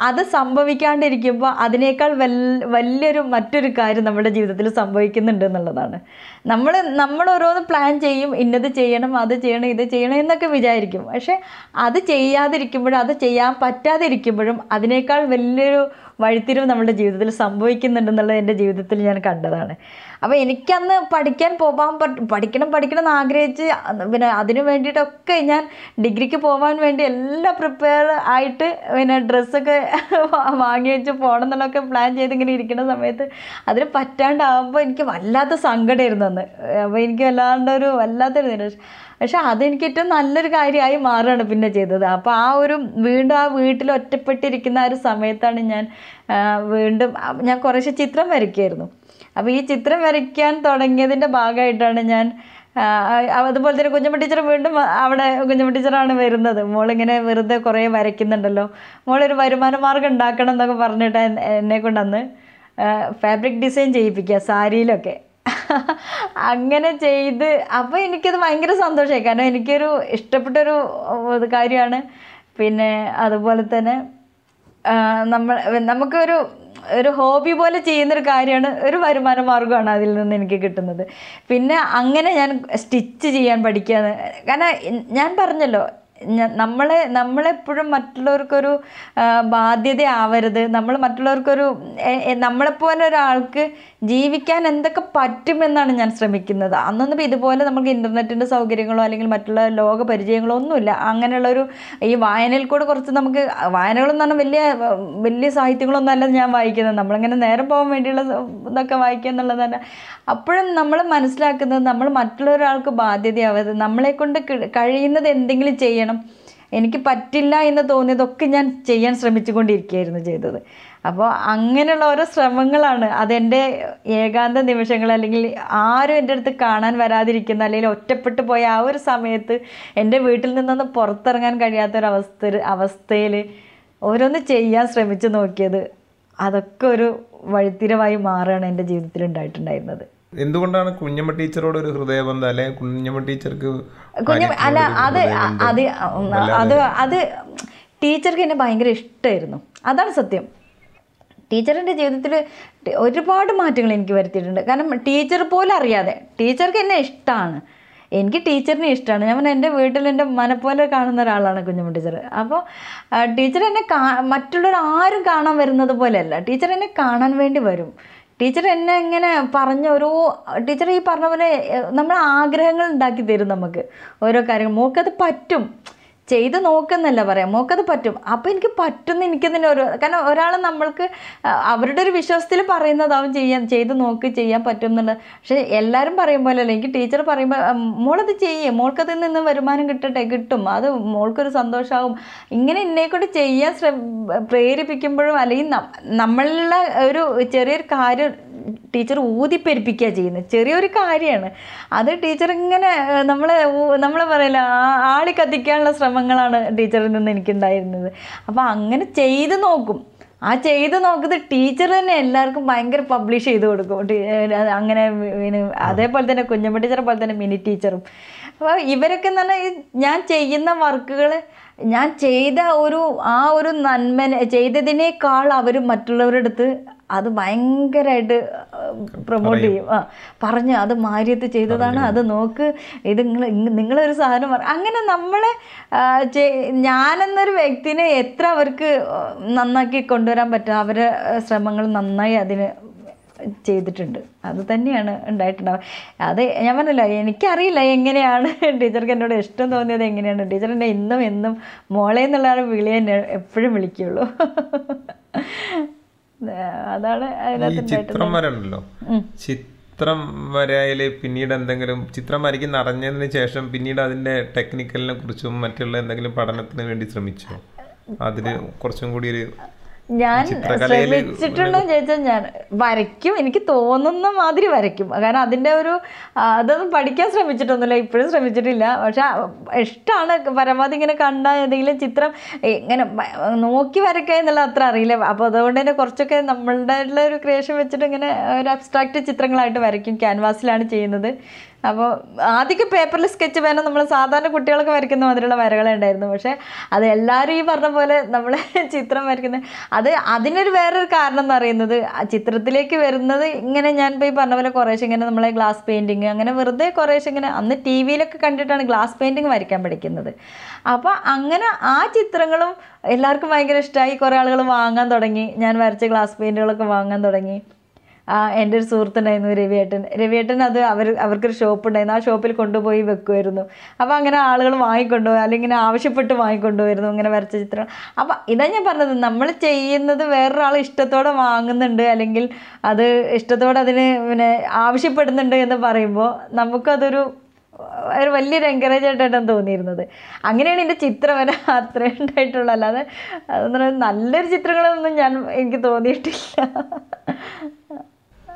Speaker 1: അത് സംഭവിക്കാണ്ടിരിക്കുമ്പോൾ അതിനേക്കാൾ വൽ വലിയൊരു മറ്റൊരു കാര്യം നമ്മുടെ ജീവിതത്തിൽ സംഭവിക്കുന്നുണ്ട് എന്നുള്ളതാണ്. നമ്മൾ നമ്മൾ ഓരോന്ന് പ്ലാൻ ചെയ്യും ഇന്നത് ചെയ്യണം അത് ചെയ്യണം ഇത് ചെയ്യണം എന്നൊക്കെ വിചാരിക്കും. പക്ഷേ അത് ചെയ്യാതിരിക്കുമ്പോഴും അത് ചെയ്യാൻ പറ്റാതിരിക്കുമ്പോഴും അതിനേക്കാൾ വലിയൊരു വഴിത്തിരിവ് നമ്മുടെ ജീവിതത്തിൽ സംഭവിക്കുന്നുണ്ടെന്നുള്ളത് എന്റെ ജീവിതത്തിൽ ഞാൻ കണ്ടതാണ്. അപ്പോൾ എനിക്കന്ന് പഠിക്കാൻ പോകാൻ പഠിക്കണം പഠിക്കണം എന്ന് ആഗ്രഹിച്ച് പിന്നെ അതിനു വേണ്ടിയിട്ടൊക്കെ ഞാൻ ഡിഗ്രിക്ക് പോകാൻ വേണ്ടി എല്ലാം പ്രിപ്പയർ ആയിട്ട് പിന്നെ ഡ്രസ്സൊക്കെ വാങ്ങി വെച്ച് പോകണം എന്നുള്ളതൊക്കെ പ്ലാൻ ചെയ്ത് ഇങ്ങനെ ഇരിക്കുന്ന സമയത്ത് അതിന് പറ്റാണ്ടാവുമ്പോൾ എനിക്ക് വല്ലാത്ത സങ്കടമായിരുന്നു അന്ന്. അപ്പോൾ എനിക്ക് വല്ലാണ്ടൊരു വല്ലാത്തൊരു നിരാശ പക്ഷെ അതെനിക്ക് ഏറ്റവും നല്ലൊരു കാര്യമായി മാറുകയാണ് പിന്നെ ചെയ്തത്. അപ്പോൾ ആ ഒരു വീണ്ടും ആ വീട്ടിൽ ഒറ്റപ്പെട്ടിരിക്കുന്ന ആ ഒരു സമയത്താണ് ഞാൻ വീണ്ടും ഞാൻ കുറേശ്ശെ ചിത്രം വരയ്ക്കുമായിരുന്നു അപ്പോൾ ഈ ചിത്രം വരയ്ക്കാൻ തുടങ്ങിയതിന്റെ ഭാഗമായിട്ടാണ് ഞാൻ അതുപോലെ തന്നെ കുഞ്ഞമ്മ ടീച്ചർ വീണ്ടും അവിടെ കുഞ്ഞമ്മ ടീച്ചറാണ് വരുന്നത്. മോളിങ്ങനെ വെറുതെ കുറേ വരയ്ക്കുന്നുണ്ടല്ലോ. മോളൊരു വരുമാന മാർഗം ഉണ്ടാക്കണം എന്നൊക്കെ പറഞ്ഞിട്ട് എന്നെ കൊണ്ടന്ന് ഫാബ്രിക് ഡിസൈൻ ചെയ്യിപ്പിക്കുക സാരിയിലൊക്കെ. അങ്ങനെ ചെയ്ത് അപ്പോൾ എനിക്കത് ഭയങ്കര സന്തോഷമായി. കാരണം എനിക്കൊരു ഇഷ്ടപ്പെട്ടൊരു കാര്യമാണ്. പിന്നെ അതുപോലെ തന്നെ നമ്മൾ നമുക്കൊരു ഒരു ഹോബി പോലെ ചെയ്യുന്നൊരു കാര്യമാണ് ഒരു വരുമാന മാർഗമാണ് അതിൽ നിന്ന് എനിക്ക് കിട്ടുന്നത്. പിന്നെ അങ്ങനെ ഞാൻ സ്റ്റിച്ച് ചെയ്യാൻ പഠിക്കാന്ന്. കാരണം ഞാൻ പറഞ്ഞല്ലോ നമ്മളെ നമ്മളെപ്പോഴും മറ്റുള്ളവർക്കൊരു ബാധ്യത ആവരുത് നമ്മൾ മറ്റുള്ളവർക്കൊരു നമ്മളെപ്പോലെ ഒരാൾക്ക് ജീവിക്കാൻ എന്തൊക്കെ പറ്റുമെന്നാണ് ഞാൻ ശ്രമിക്കുന്നത്. അന്നൊന്നും ഇതുപോലെ നമുക്ക് ഇന്റർനെറ്റിന്റെ സൗകര്യങ്ങളോ അല്ലെങ്കിൽ മറ്റുള്ള ലോക പരിചയങ്ങളോ ഒന്നുമില്ല. അങ്ങനെയുള്ളൊരു ഈ വായനയിൽ കൂടെ കുറച്ച് നമുക്ക് വായനകളെന്ന് പറഞ്ഞാൽ വലിയ വലിയ സാഹിത്യങ്ങളൊന്നും അല്ല ഞാൻ വായിക്കുന്നത്. നമ്മളിങ്ങനെ നേരം പോകാൻ വേണ്ടിയുള്ള ഇതൊക്കെ വായിക്കുക എന്നുള്ളത് തന്നെ. അപ്പോഴും നമ്മൾ മനസ്സിലാക്കുന്നത് നമ്മൾ മറ്റുള്ളൊരാൾക്ക് ബാധ്യതയാവരുത്. നമ്മളെ കൊണ്ട് കഴിയുന്നത് എന്തെങ്കിലും ചെയ്യണം. എനിക്ക് പറ്റില്ല എന്ന് തോന്നിയതൊക്കെ ഞാൻ ചെയ്യാൻ ശ്രമിച്ചുകൊണ്ടിരിക്കുകയായിരുന്നു ചെയ്തത്. അപ്പോൾ അങ്ങനെയുള്ള ഓരോ ശ്രമങ്ങളാണ്. അതെന്റെ ഏകാന്ത നിമിഷങ്ങൾ അല്ലെങ്കിൽ ആരും എന്റെ അടുത്ത് കാണാൻ വരാതിരിക്കുന്ന അല്ലെങ്കിൽ ഒറ്റപ്പെട്ടു പോയ ആ ഒരു സമയത്ത് എന്റെ വീട്ടിൽ നിന്നൊന്ന് പുറത്തിറങ്ങാൻ കഴിയാത്തൊരവസ്ഥ അവസ്ഥയിൽ ഓരോന്ന് ചെയ്യാൻ ശ്രമിച്ചു നോക്കിയത് അതൊക്കെ ഒരു വഴിത്തിരവായി മാറുകയാണ് എന്റെ ജീവിതത്തിൽ ഉണ്ടായിട്ടുണ്ടായിരുന്നത്.
Speaker 2: എന്തുകൊണ്ടാണ് കുഞ്ഞമ്മ ടീച്ചറോട് ഒരു ഹൃദയബന്ധം അല്ലെ? കുഞ്ഞമ്മ ടീച്ചർക്ക്
Speaker 1: കുഞ്ഞമ്മ അല്ല അത് അത് അത് അത് ടീച്ചർക്ക് എന്നെ ഭയങ്കര ഇഷ്ടമായിരുന്നു അതാണ് സത്യം. ടീച്ചറിന്റെ ജീവിതത്തിൽ ഒരുപാട് മാറ്റങ്ങൾ എനിക്ക് വരുത്തിയിട്ടുണ്ട്. കാരണം ടീച്ചർ പോലും അറിയാതെ. ടീച്ചർക്ക് എന്നെ ഇഷ്ടമാണ് എനിക്ക് ടീച്ചറിനെ ഇഷ്ടമാണ് ഞാൻ എന്റെ വീട്ടിൽ എന്റെ മനപ്പോലെ പോലെ കാണുന്ന ഒരാളാണ് കുഞ്ഞുമ്മ ടീച്ചർ അപ്പോൾ ടീച്ചർ എന്നെ കാ മറ്റുള്ളവർ ആരും കാണാൻ വരുന്നത് പോലെയല്ല. ടീച്ചർ എന്നെ കാണാൻ വേണ്ടി വരും. ടീച്ചർ എന്നെ ഇങ്ങനെ പറഞ്ഞ ഓരോ ടീച്ചർ ഈ പറഞ്ഞ പോലെ നമ്മൾ ആഗ്രഹങ്ങൾ ഉണ്ടാക്കി തരും നമുക്ക്. ഓരോ കാര്യങ്ങൾ. മോക്കത് പറ്റും. ചെയ്ത് നോക്കുന്നല്ല പറയാം. മോക്കത് പറ്റും. അപ്പോൾ എനിക്ക് പറ്റുന്ന എനിക്ക് തന്നെ ഒരു കാരണം ഒരാൾ നമ്മൾക്ക് അവരുടെ ഒരു വിശ്വാസത്തിൽ പറയുന്നതാവും ചെയ്യാൻ ചെയ്ത് നോക്ക് ചെയ്യാൻ പറ്റും എന്നുള്ളത്. പക്ഷേ എല്ലാവരും പറയും പോലെ എനിക്ക് ടീച്ചർ പറയുമ്പോൾ മോളത് ചെയ്യേ. മോൾക്കതിൽ നിന്ന് വരുമാനം കിട്ടട്ടെ കിട്ടും. അത് മോൾക്കൊരു സന്തോഷമാവും ഇങ്ങനെ എന്നെക്കൊണ്ട് ചെയ്യാൻ ശ്ര പ്രേരിപ്പിക്കുമ്പോഴും അല്ലെങ്കിൽ നമ്മളിലുള്ള ഒരു ചെറിയൊരു കാര്യം ടീച്ചർ ഊതിപ്പെരിപ്പിക്കുക ചെയ്യുന്നത് ചെറിയൊരു കാര്യമാണ് അത് ടീച്ചർ ഇങ്ങനെ നമ്മൾ നമ്മൾ പറയില്ല ആളി കത്തിക്കാനുള്ള ശ്രമങ്ങളാണ് ടീച്ചറിൽ നിന്ന് എനിക്കുണ്ടായിരുന്നത്. അപ്പോൾ അങ്ങനെ ചെയ്ത് നോക്കും. ആ ചെയ്ത് നോക്കുന്നത് ടീച്ചർ തന്നെ എല്ലാവർക്കും ഭയങ്കര പബ്ലിഷ് ചെയ്ത് കൊടുക്കും. അങ്ങനെ അതേപോലെ തന്നെ കുഞ്ഞമ്മ ടീച്ചറെ പോലെ തന്നെ മിനി ടീച്ചറും. അപ്പോൾ ഇവരൊക്കെ എന്ന് പറഞ്ഞാൽ ഞാൻ ചെയ്യുന്ന വർക്കുകൾ ഞാൻ ചെയ്ത ഒരു ആ ഒരു നന്മ ചെയ്തതിനേക്കാൾ അവർ മറ്റുള്ളവരുടെ അടുത്ത് അത് ഭയങ്കരമായിട്ട് പ്രൊമോട്ട് ചെയ്യും. ആ പറഞ്ഞു അത് മാര്യത്ത് ചെയ്തതാണ് അത് നോക്ക് ഇത് നിങ്ങൾ നിങ്ങളൊരു സാധനം പറ അങ്ങനെ നമ്മളെ ഞാനെന്നൊരു വ്യക്തിനെ എത്ര അവർക്ക് നന്നാക്കി കൊണ്ടുവരാൻ പറ്റും അവരെ ശ്രമങ്ങൾ നന്നായി അതിന് ചെയ്തിട്ടുണ്ട്. അത് തന്നെയാണ് ഉണ്ടായിട്ടുണ്ടാവുക. അത് ഞാൻ പറഞ്ഞില്ല എനിക്കറിയില്ല എങ്ങനെയാണ് ടീച്ചർക്ക് എന്നോട് ഇഷ്ടം തോന്നിയത് എങ്ങനെയാണ്. ടീച്ചർ എന്നെ ഇന്നും എന്നും മോളെ എന്നുള്ള ആ വിളി എന്നെ എപ്പോഴും വിളിക്കുള്ളൂ. അതാണ്
Speaker 2: ചിത്രം വരണ്ടല്ലോ ചിത്രം വരയിൽ പിന്നീട് എന്തെങ്കിലും ചിത്രം വരയ്ക്കുന്ന അറിഞ്ഞതിന് ശേഷം പിന്നീട് അതിന്റെ ടെക്നിക്കലിനെ കുറിച്ചും മറ്റുള്ള എന്തെങ്കിലും പഠനത്തിന് വേണ്ടി ശ്രമിച്ചോ? അതിന് കുറച്ചും കൂടി ഒരു
Speaker 1: ഞാൻ ശ്രമിച്ചിട്ടുണ്ടോ ചോദിച്ചാൽ ഞാൻ വരയ്ക്കും. എനിക്ക് തോന്നുന്ന മാതിരി വരയ്ക്കും. കാരണം അതിന്റെ ഒരു അതൊന്നും പഠിക്കാൻ ശ്രമിച്ചിട്ടൊന്നുമില്ല. ഇപ്പോഴും ശ്രമിച്ചിട്ടില്ല. പക്ഷെ ഇഷ്ടമാണ് പരമാവധി ഇങ്ങനെ കണ്ട ഏതെങ്കിലും ചിത്രം ഇങ്ങനെ നോക്കി വരയ്ക്കുക എന്നുള്ള അത്ര അറിയില്ല. അപ്പോൾ അതുകൊണ്ട് തന്നെ കുറച്ചൊക്കെ നമ്മളുടെ ഒരു ക്രിയേഷൻ വെച്ചിട്ട് ഇങ്ങനെ ഒരു അബ്സ്ട്രാക്റ്റ് ചിത്രങ്ങളായിട്ട് വരയ്ക്കും. ക്യാൻവാസിലാണ് ചെയ്യുന്നത്. അപ്പോൾ ആദ്യമൊക്കെ പേപ്പറിൽ സ്കെച്ച് പേന നമ്മൾ സാധാരണ കുട്ടികൾക്ക് വരയ്ക്കുന്ന മാതിരിയുള്ള വരകളെ ഉണ്ടായിരുന്നു. പക്ഷേ അത് എല്ലാവരും ഈ പറഞ്ഞ പോലെ നമ്മൾ ചിത്രം വരയ്ക്കുന്ന അത് അതിനൊരു വേറൊരു കാരണം എന്ന് പറയുന്നത് ചിത്രത്തിലേക്ക് വരുന്നത് ഇങ്ങനെ ഞാൻ ഇപ്പോൾ ഈ പറഞ്ഞ പോലെ കുറേശ്ശെ ഇങ്ങനെ നമ്മളെ ഗ്ലാസ് പെയിന്റിങ് അങ്ങനെ വെറുതെ കുറേശ്ശെ ഇങ്ങനെ അന്ന് ടി വിയിലൊക്കെ കണ്ടിട്ടാണ് ഗ്ലാസ് പെയിന്റിങ് വരയ്ക്കാൻ പഠിക്കുന്നത്. അപ്പോൾ അങ്ങനെ ആ ചിത്രങ്ങളും എല്ലാവർക്കും ഭയങ്കര ഇഷ്ടമായി കുറേ ആളുകൾ വാങ്ങാൻ തുടങ്ങി. ഞാൻ വരച്ച ഗ്ലാസ് പെയിന്റുകളൊക്കെ വാങ്ങാൻ തുടങ്ങി. എന്റെ ഒരു സുഹൃത്തുണ്ടായിരുന്നു രവിയേട്ടൻ. രവിയേട്ടൻ അത് അവർ അവർക്കൊരു ഷോപ്പ് ഉണ്ടായിരുന്നു ആ ഷോപ്പിൽ കൊണ്ടുപോയി വെക്കുമായിരുന്നു. അപ്പോൾ അങ്ങനെ ആളുകൾ വാങ്ങിക്കൊണ്ടുപോയി അല്ലെങ്കിൽ ആവശ്യപ്പെട്ട് വാങ്ങിക്കൊണ്ടുപോയിരുന്നു ഇങ്ങനെ വരച്ച ചിത്രം. അപ്പോൾ ഇതാ ഞാൻ പറഞ്ഞത് നമ്മൾ ചെയ്യുന്നത് വേറൊരാൾ ഇഷ്ടത്തോടെ വാങ്ങുന്നുണ്ട് അല്ലെങ്കിൽ അത് ഇഷ്ടത്തോടെ അതിന് പിന്നെ ആവശ്യപ്പെടുന്നുണ്ട് എന്ന് പറയുമ്പോൾ നമുക്കതൊരു ഒരു വലിയൊരു എൻകറേജ് ആയിട്ടാണ് തോന്നിയിരുന്നത്. അങ്ങനെയാണ് എന്റെ ചിത്രം വരെ അത്രേ ഉണ്ടായിട്ടുള്ളൂ. അല്ലാതെ അതെന്ന് പറയുന്നത് നല്ലൊരു ചിത്രങ്ങളൊന്നും ഞാൻ എനിക്ക് തോന്നിയിട്ടില്ല.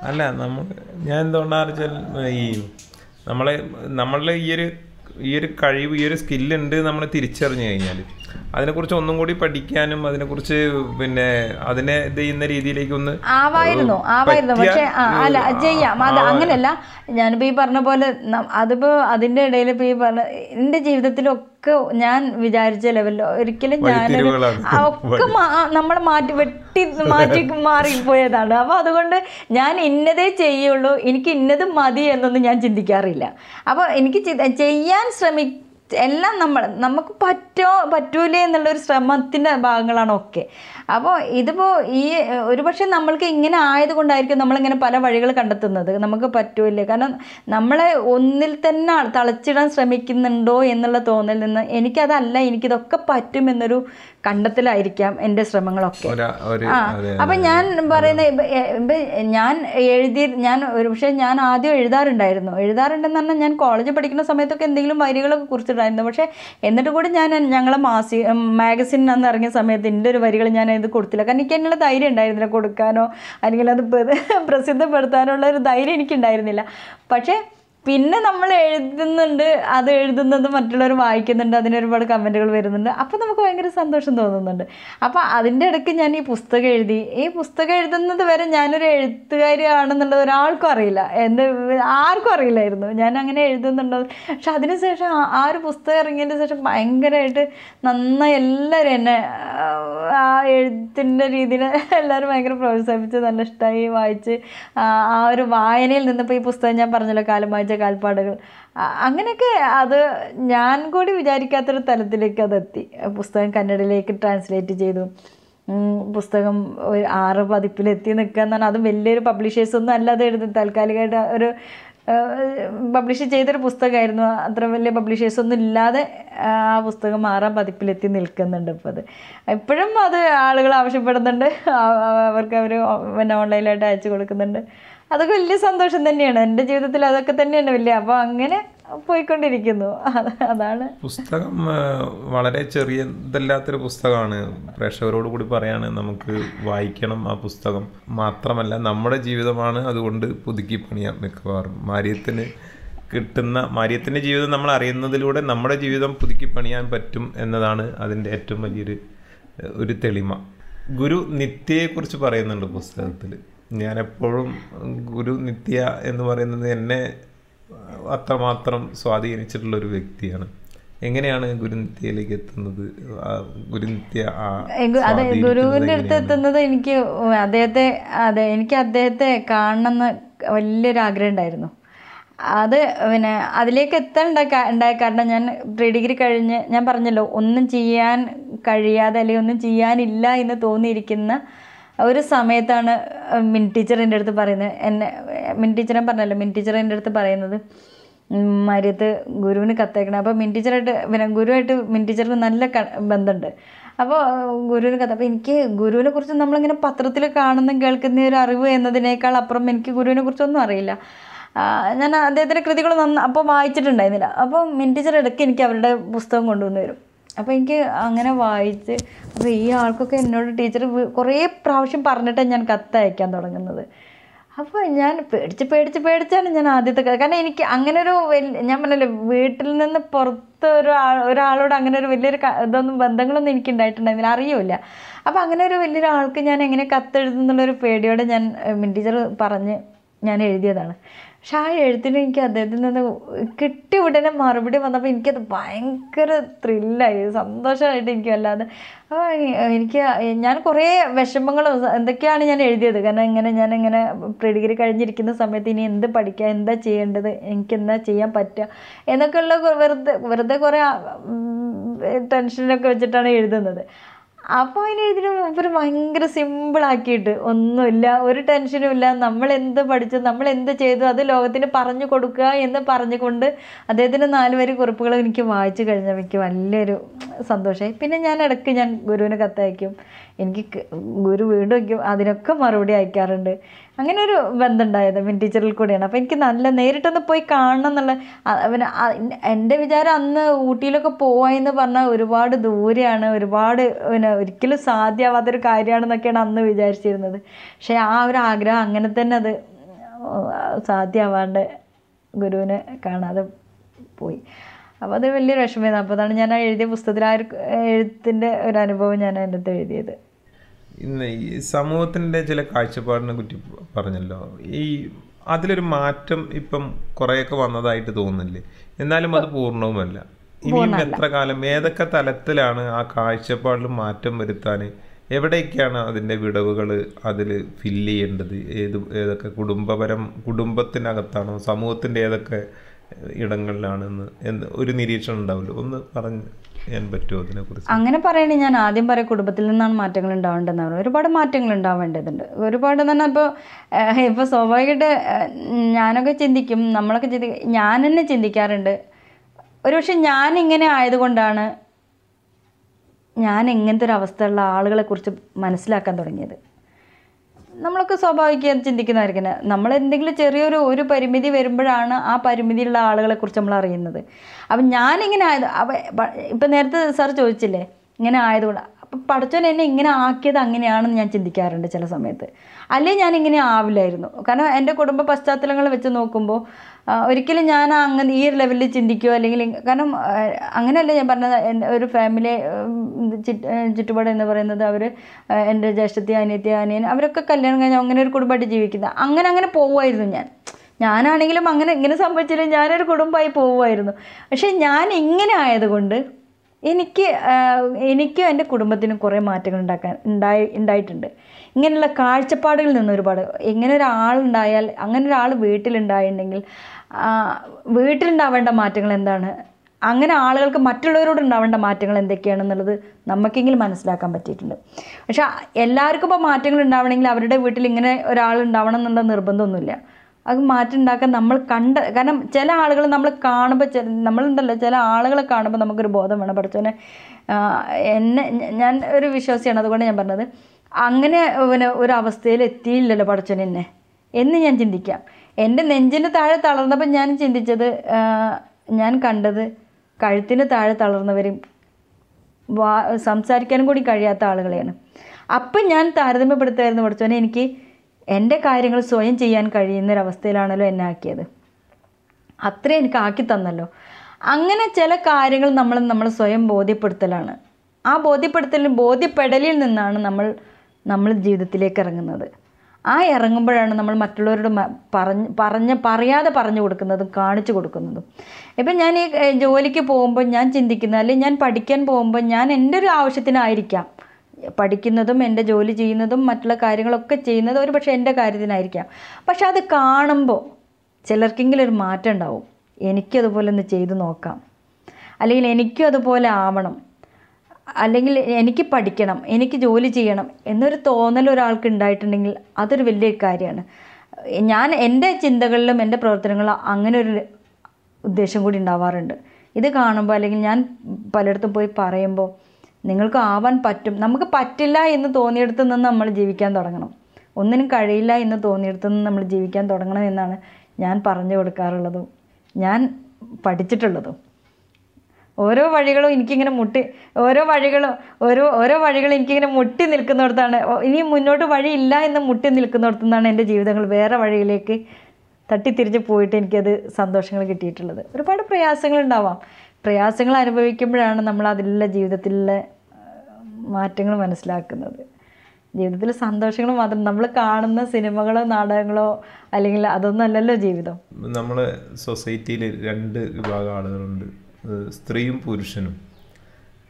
Speaker 2: അല്ല നമുക്ക് ഞാൻ എന്തുകൊണ്ടാണെന്ന് വെച്ചാൽ ഈ നമ്മളെ നമ്മളുടെ ഈ ഒരു ഈ ഒരു കഴിവ് ഈ ഒരു സ്കില്ലുണ്ട് നമ്മൾ തിരിച്ചറിഞ്ഞു കഴിഞ്ഞാൽ അതിനെക്കുറിച്ച് ഒന്നും കൂടി പഠിക്കാനും അതിനെക്കുറിച്ച് പിന്നെ അതിനെ ഇത് ചെയ്യുന്ന രീതിയിലേക്ക് ഒന്ന്
Speaker 1: ആവായിരുന്നു ആവായിരുന്നു. പക്ഷെ അല്ല ചെയ്യാം. അത് അങ്ങനെയല്ല. ഞാനിപ്പോൾ ഈ പറഞ്ഞ പോലെ അതിപ്പോൾ അതിന്റെ ഇടയിൽ ഇപ്പോൾ ഈ പറഞ്ഞ എന്റെ ജീവിതത്തിലൊക്കെ ഞാൻ വിചാരിച്ച ലെവലിൽ ഒരിക്കലും ഞാൻ ഒക്കെ നമ്മളെ മാറ്റി വെട്ടി മാറ്റി മാറിപ്പോയതാണ് അപ്പോൾ അതുകൊണ്ട് ഞാൻ ഇന്നതേ ചെയ്യുള്ളൂ. എനിക്ക് ഇന്നത് മതി എന്നൊന്നും ഞാൻ ചിന്തിക്കാറില്ല. അപ്പോൾ എനിക്ക് ചെയ്യാൻ ശ്രമി എല്ലാം നമ്മൾ നമുക്ക് പറ്റോ പറ്റൂലേ എന്നുള്ളൊരു ശ്രമത്തിന്റെ ഭാഗങ്ങളാണ് ഒക്കെ. അപ്പോൾ ഇതിപ്പോൾ ഈ ഒരു പക്ഷേ നമ്മൾക്ക് ഇങ്ങനെ ആയതുകൊണ്ടായിരിക്കും നമ്മളിങ്ങനെ പല വഴികൾ കണ്ടെത്തുന്നത്. നമുക്ക് പറ്റൂലേ. കാരണം നമ്മളെ ഒന്നിൽ തന്നെ തളച്ചിടാൻ ശ്രമിക്കുന്നുണ്ടോ എന്നുള്ള തോന്നൽ നിന്ന് എനിക്കതല്ല എനിക്കിതൊക്കെ പറ്റുമെന്നൊരു കണ്ടെത്തലായിരിക്കാം എന്റെ ശ്രമങ്ങളൊക്കെ. ആ അപ്പം ഞാൻ പറയുന്ന ഞാൻ എഴുതി ഞാൻ ഒരു പക്ഷേ ഞാൻ ആദ്യം എഴുതാറുണ്ടായിരുന്നു. എഴുതാറുണ്ടെന്ന് പറഞ്ഞാൽ ഞാൻ കോളേജിൽ പഠിക്കുന്ന സമയത്തൊക്കെ എന്തെങ്കിലും വരികളൊക്കെ കുറിച്ചിട്ട് ഇഷ്ടമായിരുന്നു പക്ഷേ എന്നിട്ട് കൂടി ഞാൻ ഞങ്ങളെ മാസി മാഗസിൻ അന്ന് ഇറങ്ങിയ സമയത്ത് എന്റെ ഒരു വരികൾ ഞാൻ ഇത് കൊടുത്തില്ല. കാരണം എനിക്ക് അതിനുള്ള ധൈര്യം ഉണ്ടായിരുന്നില്ല കൊടുക്കാനോ അല്ലെങ്കിൽ അത് പ്ര- പ്രസിദ്ധപ്പെടുത്താനുള്ള ഒരു ധൈര്യം എനിക്കുണ്ടായിരുന്നില്ല. പക്ഷേ പിന്നെ നമ്മൾ എഴുതുന്നുണ്ട് അത് എഴുതുന്നത് മറ്റുള്ളവർ വായിക്കുന്നുണ്ട് അതിന് ഒരുപാട് കമന്റുകൾ വരുന്നുണ്ട്. അപ്പോൾ നമുക്ക് ഭയങ്കര സന്തോഷം തോന്നുന്നുണ്ട്. അപ്പോൾ അതിന്റെ ഇടയ്ക്ക് ഞാൻ ഈ പുസ്തകം എഴുതി ഈ പുസ്തകം എഴുതുന്നത് വരെ ഞാനൊരു എഴുത്തുകാരിയാണെന്നുള്ളത് ഒരാൾക്കും അറിയില്ല. എന്റെ ആർക്കും അറിയില്ലായിരുന്നു. ഞാൻ അങ്ങനെ എഴുതുന്നുണ്ടോ? പക്ഷെ അതിനുശേഷം ആ- ഒരു പുസ്തകം ഇറങ്ങിയതിന് ശേഷം ഭയങ്കരമായിട്ട് നന്നായി എല്ലാവരും എന്നെ ആ, എഴുത്തിന്റെ രീതിയിൽ എല്ലാവരും ഭയങ്കര പ്രോത്സാഹിപ്പിച്ച് നല്ല ഇഷ്ടമായി വായിച്ച് ആ ഒരു വായനയിൽ നിന്നിപ്പോൾ ഈ പുസ്തകം ഞാൻ പറഞ്ഞല്ലോ കാലം വായിച്ച കാൽപ്പാടുകൾ. അങ്ങനെയൊക്കെ അത് ഞാൻ കൂടി വിചാരിക്കാത്തൊരു തലത്തിലേക്ക് അതെത്തി പുസ്തകം കന്നഡയിലേക്ക് ട്രാൻസ്ലേറ്റ് ചെയ്തു. പുസ്തകം ഒരു ആറ് പതിപ്പിലെത്തി നിൽക്കുക എന്ന് പറഞ്ഞാൽ അത് വലിയൊരു പബ്ലിഷേഴ്സൊന്നും അല്ലാതെ എഴുതി താൽക്കാലികമായിട്ട് ഒരു പബ്ലിഷ് ചെയ്തൊരു പുസ്തകമായിരുന്നു. അത്ര വലിയ പബ്ലിഷേഴ്സ് ഒന്നും ഇല്ലാതെ ആ പുസ്തകം ആറാം പതിപ്പിലെത്തി നിൽക്കുന്നുണ്ട് ഇപ്പോൾ അത്. ഇപ്പോഴും അത് ആളുകൾ ആവശ്യപ്പെടുന്നുണ്ട്. അവർക്ക് അവർ പിന്നെ ഓൺലൈനായിട്ട് അയച്ചു കൊടുക്കുന്നുണ്ട്. അതൊക്കെ വലിയ സന്തോഷം തന്നെയാണ്. എന്റെ ജീവിതത്തിൽ അതൊക്കെ തന്നെയാണ് വലിയ. അപ്പോൾ അങ്ങനെ പോയിക്കൊണ്ടിരിക്കുന്നു. അതാണ്.
Speaker 2: പുസ്തകം വളരെ ചെറിയതല്ലാത്തൊരു പുസ്തകമാണ്. പ്രേക്ഷകരോട് കൂടി പറയാണ് നമുക്ക് വായിക്കണം ആ പുസ്തകം. മാത്രമല്ല നമ്മുടെ ജീവിതമാണ് അതുകൊണ്ട് പുതുക്കി പണിയാം മിക്കവാറും. മാര്യത്തിന് കിട്ടുന്ന മാര്യത്തിന്റെ ജീവിതം നമ്മൾ അറിയുന്നതിലൂടെ നമ്മുടെ ജീവിതം പുതുക്കി പണിയാൻ പറ്റും എന്നതാണ് അതിന്റെ ഏറ്റവും വലിയൊരു ഒരു തെളിമ. ഗുരു നിത്യയെക്കുറിച്ച് പറയുന്നുണ്ട് പുസ്തകത്തിൽ. ഞാനെപ്പോഴും ഗുരു നിത്യ എന്ന് പറയുന്നത് എന്നെ അത്രമാത്രം സ്വാധീനിച്ചിട്ടുള്ള ഒരു വ്യക്തിയാണ്. എങ്ങനെയാണ് ഗുരുനിത്യയിലേക്ക് എത്തുന്നത്? ഗുരുനിത്യ
Speaker 1: അതെ ഗുരുവിന്റെ അടുത്ത് എത്തുന്നത് എനിക്ക് അദ്ദേഹത്തെ അതെ എനിക്ക് അദ്ദേഹത്തെ കാണണമെന്ന് വലിയൊരു ആഗ്രഹം ഉണ്ടായിരുന്നു. അത് പിന്നെ അതിലേക്ക് എത്താൻ ഉണ്ടായ കാരണം ഞാൻ പ്രീ ഡിഗ്രി കഴിഞ്ഞ് ഞാൻ പറഞ്ഞല്ലോ ഒന്നും ചെയ്യാൻ കഴിയാതെ അല്ലെങ്കിൽ ഒന്നും ചെയ്യാനില്ല എന്ന് തോന്നിയിരിക്കുന്ന ഒരു സമയത്താണ് മിൻ ടീച്ചർ എന്റെ അടുത്ത് പറയുന്നത്. എന്നെ മിൻ ടീച്ചറെ പറഞ്ഞല്ലോ മിൻ ടീച്ചർ എന്റെ അടുത്ത് പറയുന്നത് മര്യത്ത് ഗുരുവിന് കത്തയക്കണം. അപ്പോൾ മിൻ ടീച്ചറായിട്ട് പിന്നെ ഗുരുവായിട്ട് മിൻ ടീച്ചർക്ക് നല്ല ബന്ധമുണ്ട്. അപ്പോൾ ഗുരുവിന് കഥ അപ്പോൾ എനിക്ക് ഗുരുവിനെ കുറിച്ച് നമ്മളിങ്ങനെ പത്രത്തിൽ കാണുന്ന കേൾക്കുന്ന ഒരു അറിവ് എന്നതിനേക്കാൾ അപ്പുറം എനിക്ക് ഗുരുവിനെ കുറിച്ചൊന്നും അറിയില്ല. ഞാൻ അദ്ദേഹത്തിന്റെ കൃതികൾ നന്ന അപ്പോൾ വായിച്ചിട്ടുണ്ടായിരുന്നില്ല. അപ്പോൾ മിൻ ടീച്ചർ ഇടയ്ക്ക് എനിക്ക് അവരുടെ പുസ്തകം കൊണ്ടുവന്ന് തരും. അപ്പോൾ എനിക്ക് അങ്ങനെ വായിച്ച് അപ്പോൾ ഈ ആൾക്കൊക്കെ എന്നോട് ടീച്ചർ കുറേ പ്രാവശ്യം പറഞ്ഞിട്ടാണ് ഞാൻ കത്തയക്കാൻ തുടങ്ങുന്നത്. അപ്പോൾ ഞാൻ പേടിച്ച് പേടിച്ച് പേടിച്ചാണ് ഞാൻ ആദ്യത്തെ കഥ കാരണം എനിക്ക് അങ്ങനെ ഒരു വലിയ ഞാൻ പറഞ്ഞല്ലോ വീട്ടിൽ നിന്ന് പുറത്ത് ഒരാൾ ഒരാളോട് അങ്ങനെ ഒരു വലിയൊരു ഇതൊന്നും ബന്ധങ്ങളൊന്നും എനിക്ക് ഉണ്ടായിട്ടുണ്ടായിരുന്നില്ല. അറിയില്ല. അപ്പോൾ അങ്ങനെ ഒരു വലിയൊരാൾക്ക് ഞാൻ എങ്ങനെ കത്തെഴുതുന്നുള്ളൊരു പേടിയോടെ ഞാൻ മിൻ ടീച്ചർ പറഞ്ഞ് ഞാൻ എഴുതിയതാണ്. പക്ഷെ ആ എഴുത്തിന് എനിക്ക് അദ്ദേഹത്തിൽ നിന്ന് കിട്ടിയ ഉടനെ മറുപടി വന്നപ്പോൾ എനിക്കത് ഭയങ്കര ത്രില്ലായി സന്തോഷമായിട്ട് എനിക്ക് വല്ലാതെ. എനിക്ക് ഞാൻ കുറേ വിഷമങ്ങളും എന്തൊക്കെയാണ് ഞാൻ എഴുതിയത്? കാരണം ഇങ്ങനെ ഞാൻ ഇങ്ങനെ പ്രീ ഡിഗ്രി കഴിഞ്ഞിരിക്കുന്ന സമയത്ത് ഇനി എന്ത് പഠിക്കുക എന്താ ചെയ്യേണ്ടത്? എനിക്ക് എന്താ ചെയ്യാൻ പറ്റുക എന്നൊക്കെയുള്ള വെറുതെ വെറുതെ കുറേ ടെൻഷനൊക്കെ വെച്ചിട്ടാണ് എഴുതുന്നത്. അപ്പോൾ അതിന് ഇതിന് ഒരു ഭയങ്കര സിമ്പിളാക്കിയിട്ട് ഒന്നുമില്ല ഒരു ടെൻഷനും ഇല്ല. നമ്മൾ എന്ത് പഠിച്ചു നമ്മൾ എന്ത് ചെയ്തു അത് ലോകത്തിന് പറഞ്ഞു കൊടുക്കുക എന്ന് പറഞ്ഞുകൊണ്ട് അദ്ദേഹത്തിന്റെ നാല് വരി കുറിപ്പുകൾ എനിക്ക് വായിച്ചു കഴിഞ്ഞപ്പോൾ എനിക്ക് വലിയൊരു സന്തോഷമായി. പിന്നെ ഞാൻ ഇടയ്ക്ക് ഞാൻ ഗുരുവിന് കത്തയക്കും. എനിക്ക് ഗുരു വീണ്ടും അതിനൊക്കെ മറുപടി അയക്കാറുണ്ട്. അങ്ങനെ ഒരു ബന്ധം ഉണ്ടായത് മിൻ ടീച്ചറിൽ കൂടിയാണ്. അപ്പോൾ എനിക്ക് നല്ല നേരിട്ടൊന്ന് പോയി കാണണം എന്നുള്ള പിന്നെ എന്റെ വിചാരം അന്ന് ഊട്ടിയിലൊക്കെ പോവായെന്ന് പറഞ്ഞാൽ ഒരുപാട് ദൂരെയാണ് ഒരുപാട് പിന്നെ ഒരിക്കലും സാധ്യമാവാത്തൊരു കാര്യമാണെന്നൊക്കെയാണ് അന്ന് വിചാരിച്ചിരുന്നത്. പക്ഷേ ആ ഒരു ആഗ്രഹം അങ്ങനെ തന്നെ അത് സാധ്യമാവാണ്ട് ഗുരുവിനെ കാണാതെ പോയി. അപ്പോൾ അത് വലിയൊരു വിഷമമായിരുന്നു. അപ്പോൾ അതാണ് ഞാൻ എഴുതിയ പുസ്തകത്തിൽ ആ ഒരു എഴുത്തിന്റെ ഒരു അനുഭവം ഞാൻ അതിനകത്ത് എഴുതിയത്.
Speaker 2: ഇന്ന് ഈ സമൂഹത്തിന്റെ ചില കാഴ്ചപ്പാടിനെ കുറ്റി പറഞ്ഞല്ലോ. ഈ അതിലൊരു മാറ്റം ഇപ്പം കുറേയൊക്കെ വന്നതായിട്ട് തോന്നുന്നില്ലേ? എന്നാലും അത് പൂർണവുമല്ല. ഇനിയും എത്ര കാലം ഏതൊക്കെ തലത്തിലാണ് ആ കാഴ്ചപ്പാടിൽ മാറ്റം വരുത്താൻ? എവിടേക്കാണ് അതിന്റെ വിടവുകൾ അതിൽ ഫില്ല് ചെയ്യേണ്ടത്? ഏത് ഏതൊക്കെ കുടുംബപരം കുടുംബത്തിനകത്താണോ സമൂഹത്തിന്റെ ഏതൊക്കെ ഇടങ്ങളിലാണെന്ന് എന്ത് ഒരു നിരീക്ഷണം ഉണ്ടാവില്ല? ഒന്ന് പറഞ്ഞു
Speaker 1: അങ്ങനെ പറയുകയാണെങ്കിൽ ഞാൻ ആദ്യം പറയാം കുടുംബത്തിൽ നിന്നാണ് മാറ്റങ്ങൾ ഉണ്ടാവേണ്ടതെന്ന് പറഞ്ഞു ഒരുപാട് മാറ്റങ്ങൾ ഉണ്ടാവേണ്ടതുണ്ട്. ഒരുപാട് തന്നെ ഇപ്പോൾ ഇപ്പോൾ സ്വാഭാവികമായിട്ട് ഞാനൊക്കെ ചിന്തിക്കും നമ്മളൊക്കെ ചിന്തി ഞാൻ തന്നെ ചിന്തിക്കാറുണ്ട്. ഒരുപക്ഷെ ഞാൻ ഇങ്ങനെ ആയതുകൊണ്ടാണ് ഞാൻ എങ്ങനത്തെ ഒരു അവസ്ഥയുള്ള ആളുകളെ കുറിച്ച് മനസ്സിലാക്കാൻ തുടങ്ങിയത്. നമ്മളൊക്കെ സ്വാഭാവികം ചിന്തിക്കുന്നതായിരിക്കും. നമ്മൾ എന്തെങ്കിലും ചെറിയൊരു ഒരു പരിമിതി വരുമ്പോഴാണ് ആ പരിമിതിയുള്ള ആളുകളെക്കുറിച്ച് നമ്മൾ അറിയുന്നത്. അപ്പം ഞാനിങ്ങനെ ആയത് അവ ഇപ്പം നേരത്തെ സാർ ചോദിച്ചില്ലേ? ഇങ്ങനെ ആയതുകൊണ്ട് അപ്പം പഠിച്ചവൻ എന്നെ ഇങ്ങനെ ആക്കിയത് അങ്ങനെയാണെന്ന് ഞാൻ ചിന്തിക്കാറുണ്ട് ചില സമയത്ത്. അല്ലേ ഞാൻ ഇങ്ങനെ ആവില്ലായിരുന്നു. കാരണം എന്റെ കുടുംബ പശ്ചാത്തലങ്ങൾ വെച്ച് നോക്കുമ്പോൾ ഒരിക്കലും ഞാൻ അങ്ങനെ ഈ ഒരു ലെവലിൽ ചിന്തിക്കുകയോ അല്ലെങ്കിൽ കാരണം അങ്ങനെയല്ല ഞാൻ പറഞ്ഞത്. എന്റെ ഒരു ഫാമിലി ചുറ്റുപാട് എന്ന് പറയുന്നത് അവർ എന്റെ ജ്യേഷ്ഠത്തി അനിയത്തി അനിയൻ അവരൊക്കെ കല്യാണം കഴിഞ്ഞാൽ അങ്ങനെ ഒരു കുടുംബമായിട്ട് ജീവിക്കുന്നത്. അങ്ങനെ അങ്ങനെ പോവുമായിരുന്നു ഞാൻ. ഞാനാണെങ്കിലും അങ്ങനെ ഇങ്ങനെ സംഭവിച്ചില്ലെങ്കിൽ ഞാനൊരു കുടുംബമായി പോവുമായിരുന്നു. പക്ഷേ ഞാൻ ഇങ്ങനെ ആയതുകൊണ്ട് എനിക്ക് എനിക്കും എന്റെ കുടുംബത്തിനും കുറേ മാറ്റങ്ങൾ ഉണ്ടാക്കാൻ ഉണ്ടായി ഉണ്ടായിട്ടുണ്ട്. ഇങ്ങനെയുള്ള കാഴ്ചപ്പാടുകളിൽ നിന്ന് ഒരുപാട് ഇങ്ങനെ ഒരാളുണ്ടായാൽ അങ്ങനെ ഒരാൾ വീട്ടിലുണ്ടായിട്ടുണ്ടെങ്കിൽ വീട്ടിലുണ്ടാവേണ്ട മാറ്റങ്ങൾ എന്താണ്? അങ്ങനെ ആളുകൾക്ക് മറ്റുള്ളവരോട് ഉണ്ടാവേണ്ട മാറ്റങ്ങൾ എന്തൊക്കെയാണെന്നുള്ളത് നമുക്കെങ്കിലും മനസ്സിലാക്കാൻ പറ്റിയിട്ടുണ്ട്. പക്ഷേ എല്ലാവർക്കും ഇപ്പോൾ മാറ്റങ്ങൾ ഉണ്ടാവണമെങ്കിൽ അവരുടെ വീട്ടിൽ ഇങ്ങനെ ഒരാൾ ഉണ്ടാവണം എന്നുള്ള നിർബന്ധമൊന്നുമില്ല. അത് മാറ്റുണ്ടാക്കാൻ നമ്മൾ കണ്ട കാരണം ചില ആളുകൾ നമ്മൾ കാണുമ്പോൾ ചില നമ്മളുണ്ടല്ലോ ചില ആളുകളെ കാണുമ്പോൾ നമുക്കൊരു ബോധം വേണം. പഠിച്ചോനെ എന്നെ ഞാൻ ഒരു വിശ്വാസിയാണ്. അതുകൊണ്ട് ഞാൻ പറഞ്ഞത് അങ്ങനെ പിന്നെ ഒരു അവസ്ഥയിൽ എത്തിയില്ലല്ലോ പഠിച്ചോൻ എന്നെ. എന്ന് ഞാൻ ചിന്തിക്കാം. എന്റെ നെഞ്ചിന് താഴെ തളർന്നപ്പോൾ ഞാൻ ചിന്തിച്ചത് ഞാൻ കണ്ടത് കഴുത്തിന് താഴെ തളർന്നവരും വാ സംസാരിക്കാനും കൂടി കഴിയാത്ത ആളുകളെയാണ്. അപ്പം ഞാൻ താരതമ്യപ്പെടുത്തുമായിരുന്നു പഠിച്ചോനെ എനിക്ക് എന്റെ കാര്യങ്ങൾ സ്വയം ചെയ്യാൻ കഴിയുന്ന ഒരവസ്ഥയിലാണല്ലോ എന്നെ ആക്കിയത്. അത്രയും എനിക്ക് ആക്കി തന്നല്ലോ. അങ്ങനെ ചില കാര്യങ്ങൾ നമ്മൾ നമ്മൾ സ്വയം ബോധ്യപ്പെടുത്തലാണ്. ആ ബോധ്യപ്പെടുത്തലിൽ ബോധ്യപ്പെടലിൽ നിന്നാണ് നമ്മൾ നമ്മൾ ജീവിതത്തിലേക്ക് ഇറങ്ങുന്നത്. ആ ഇറങ്ങുമ്പോഴാണ് നമ്മൾ മറ്റുള്ളവരോട് പറഞ്ഞ് പറഞ്ഞ് പറയാതെ പറഞ്ഞു കൊടുക്കുന്നതും കാണിച്ചു കൊടുക്കുന്നതും. ഇപ്പം ഞാൻ ഈ ജോലിക്ക് പോകുമ്പോൾ ഞാൻ ചിന്തിക്കുന്ന അല്ലെങ്കിൽ ഞാൻ പഠിക്കാൻ പോകുമ്പോൾ ഞാൻ എന്റെ ഒരു ആവശ്യത്തിനായിരിക്കാം. പഠിക്കുന്നതും എന്റെ ജോലി ചെയ്യുന്നതും മറ്റുള്ള കാര്യങ്ങളൊക്കെ ചെയ്യുന്നത് ഒരു പക്ഷേ എന്റെ കാര്യത്തിനായിരിക്കാം. പക്ഷെ അത് കാണുമ്പോൾ ചിലർക്കെങ്കിലും ഒരു മാറ്റം ഉണ്ടാവും. എനിക്കതുപോലെ ഒന്ന് ചെയ്തു നോക്കാം. അല്ലെങ്കിൽ എനിക്കും അതുപോലെ ആവണം. അല്ലെങ്കിൽ എനിക്ക് പഠിക്കണം എനിക്ക് ജോലി ചെയ്യണം എന്നൊരു തോന്നൽ ഒരാൾക്ക് ഉണ്ടായിട്ടുണ്ടെങ്കിൽ അതൊരു വലിയ കാര്യമാണ്. ഞാൻ എന്റെ ചിന്തകളിലും എന്റെ പ്രവർത്തനങ്ങളിലും അങ്ങനെ ഒരു ഉദ്ദേശം കൂടി ഉണ്ടാവാറുണ്ട്. ഇത് കാണുമ്പോൾ അല്ലെങ്കിൽ ഞാൻ പലയിടത്തും പോയി പറയുമ്പോൾ നിങ്ങൾക്ക് ആവാൻ പറ്റും. നമുക്ക് പറ്റില്ല എന്ന് തോന്നിയെടുത്ത് നിന്ന് നമ്മൾ ജീവിക്കാൻ തുടങ്ങണം. ഒന്നിനും കഴിയില്ല എന്ന് തോന്നിയെടുത്ത് നിന്ന് നമ്മൾ ജീവിക്കാൻ തുടങ്ങണം എന്നാണ് ഞാൻ പറഞ്ഞു കൊടുക്കാറുള്ളതും. ഞാൻ പഠിച്ചിട്ടുള്ളതും. ഓരോ വഴികളും എനിക്കിങ്ങനെ മുട്ടി ഓരോ വഴികളും ഓരോ ഓരോ വഴികളും എനിക്കിങ്ങനെ മുട്ടി നിൽക്കുന്നിടത്താണ്. ഇനി മുന്നോട്ട് വഴിയില്ല എന്ന് മുട്ടി നിൽക്കുന്നിടത്തു നിന്നാണ് എന്റെ ജീവിതങ്ങൾ വേറെ വഴിയിലേക്ക് തട്ടിത്തിരിച്ച് പോയിട്ട് എനിക്കത് സന്തോഷങ്ങൾ കിട്ടിയിട്ടുള്ളത്. ഒരുപാട് പ്രയാസങ്ങൾ ഉണ്ടാവാം. പ്രയാസങ്ങൾ അനുഭവിക്കുമ്പോഴാണ് നമ്മൾ അതിലുള്ള ജീവിതത്തിലെ മാറ്റങ്ങൾ മനസ്സിലാക്കുന്നത്. ജീവിതത്തിലെ സന്തോഷങ്ങൾ മാത്രം നമ്മൾ കാണുന്ന സിനിമകളോ നാടകങ്ങളോ അല്ലെങ്കിൽ അതൊന്നും അല്ലല്ലോ ജീവിതം.
Speaker 2: നമ്മളെ സൊസൈറ്റിയിൽ രണ്ട് വിഭാഗം ആളുകളുണ്ട്. സ്ത്രീയും പുരുഷനും.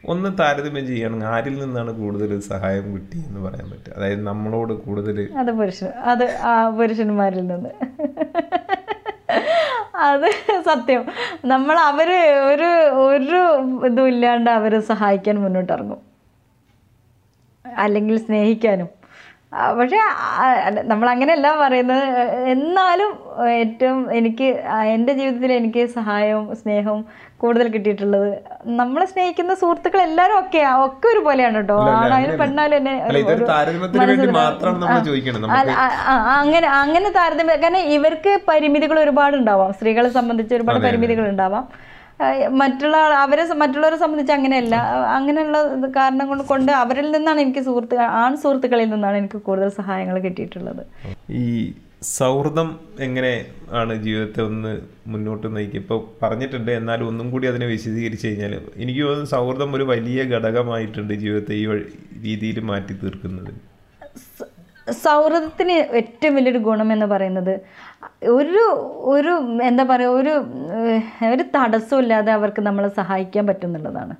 Speaker 2: ഒന്ന് താരതമ്യം ചെയ്യുകയാണെങ്കിൽ ആരിൽ നിന്നാണ് കൂടുതൽ സഹായം കിട്ടി എന്ന് പറയാൻ പറ്റും അതായത് നമ്മളോട് കൂടുതൽ
Speaker 1: അത് പുരുഷൻ അത് ആ പുരുഷന്മാരിൽ നിന്ന്. അത് സത്യം. നമ്മൾ അവർ ഒരു ഒരു ഇതും ഇല്ലാണ്ട് അവരെ സഹായിക്കാൻ മുന്നോട്ടിറങ്ങും. അല്ലെങ്കിൽ സ്നേഹിക്കാനും. പക്ഷേ നമ്മൾ അങ്ങനെയല്ല നമ്മളങ്ങനെയല്ല പറയുന്നത്. എന്നാലും ഏറ്റവും എനിക്ക് എന്റെ ജീവിതത്തിൽ എനിക്ക് സഹായവും സ്നേഹവും കൂടുതൽ കിട്ടിയിട്ടുള്ളത് നമ്മളെ സ്നേഹിക്കുന്ന സുഹൃത്തുക്കൾ എല്ലാവരും ഒക്കെ ഒക്കെ ഒരുപോലെയാണ് കേട്ടോ. ആണായാലും പെണ്ണായാലും എന്നെ അങ്ങനെ അങ്ങനെ താരതമ്യം കാരണം ഇവർക്ക് പരിമിതികൾ ഒരുപാട് ഉണ്ടാവാം സ്ത്രീകളെ സംബന്ധിച്ച് ഒരുപാട് പരിമിതികൾ ഉണ്ടാവാം. മറ്റുള്ള അവരെ മറ്റുള്ളവരെ സംബന്ധിച്ച് അങ്ങനെയല്ല. അങ്ങനെയുള്ള കാരണം കൊണ്ട് കൊണ്ട് അവരിൽ നിന്നാണ് എനിക്ക് സുഹൃത്ത് ആൺ സുഹൃത്തുക്കളിൽ നിന്നാണ് എനിക്ക് കൂടുതൽ സഹായങ്ങൾ കിട്ടിയിട്ടുള്ളത്.
Speaker 2: ഈ സൗഹൃദം എങ്ങനെ ആണ് ജീവിതത്തെ ഒന്ന് മുന്നോട്ട് നയിക്കുക? ഇപ്പോൾ പറഞ്ഞിട്ടുണ്ട് എന്നാലും ഒന്നും കൂടി അതിനെ വിശദീകരിച്ച് കഴിഞ്ഞാൽ എനിക്ക് തോന്നുന്നു സൗഹൃദം ഒരു വലിയ ഘടകമായിട്ടുണ്ട് ജീവിതത്തെ ഈ രീതിയിൽ മാറ്റി തീർക്കുന്നത്
Speaker 1: സൗഹൃദത്തിന് ഏറ്റവും വലിയൊരു ഗുണം എന്ന് പറയുന്നത് ഒരു ഒരു എന്താ പറയുക ഒരു ഒരു തടസ്സമില്ലാതെ അവർക്ക് നമ്മളെ സഹായിക്കാൻ
Speaker 2: പറ്റുന്നുള്ളതാണ്.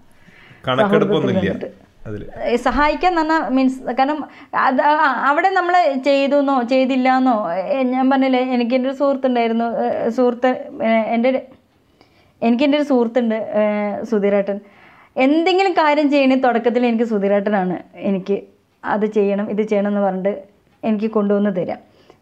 Speaker 1: ഏ, സഹായിക്കാൻ എന്ന് മീൻസ് കാരണം അത് അവിടെ നമ്മൾ ചെയ്തു എന്നോ ചെയ്തില്ല എന്നോ ഞാൻ പറഞ്ഞില്ലേ എനിക്ക് എന്റെ ഒരു സുഹൃത്തുണ്ടായിരുന്നു സുഹൃത്ത് എന്റെ എനിക്ക് എന്റെ ഒരു സുഹൃത്തുണ്ട് സുധീരേട്ടൻ. എന്തെങ്കിലും കാര്യം ചെയ്യണേ തുടക്കത്തിൽ എനിക്ക് സുധീരേട്ടനാണ്. എനിക്ക് അത് ചെയ്യണം ഇത് ചെയ്യണം എന്ന് പറഞ്ഞിട്ട് എനിക്ക് കൊണ്ടുവന്ന് തരാം.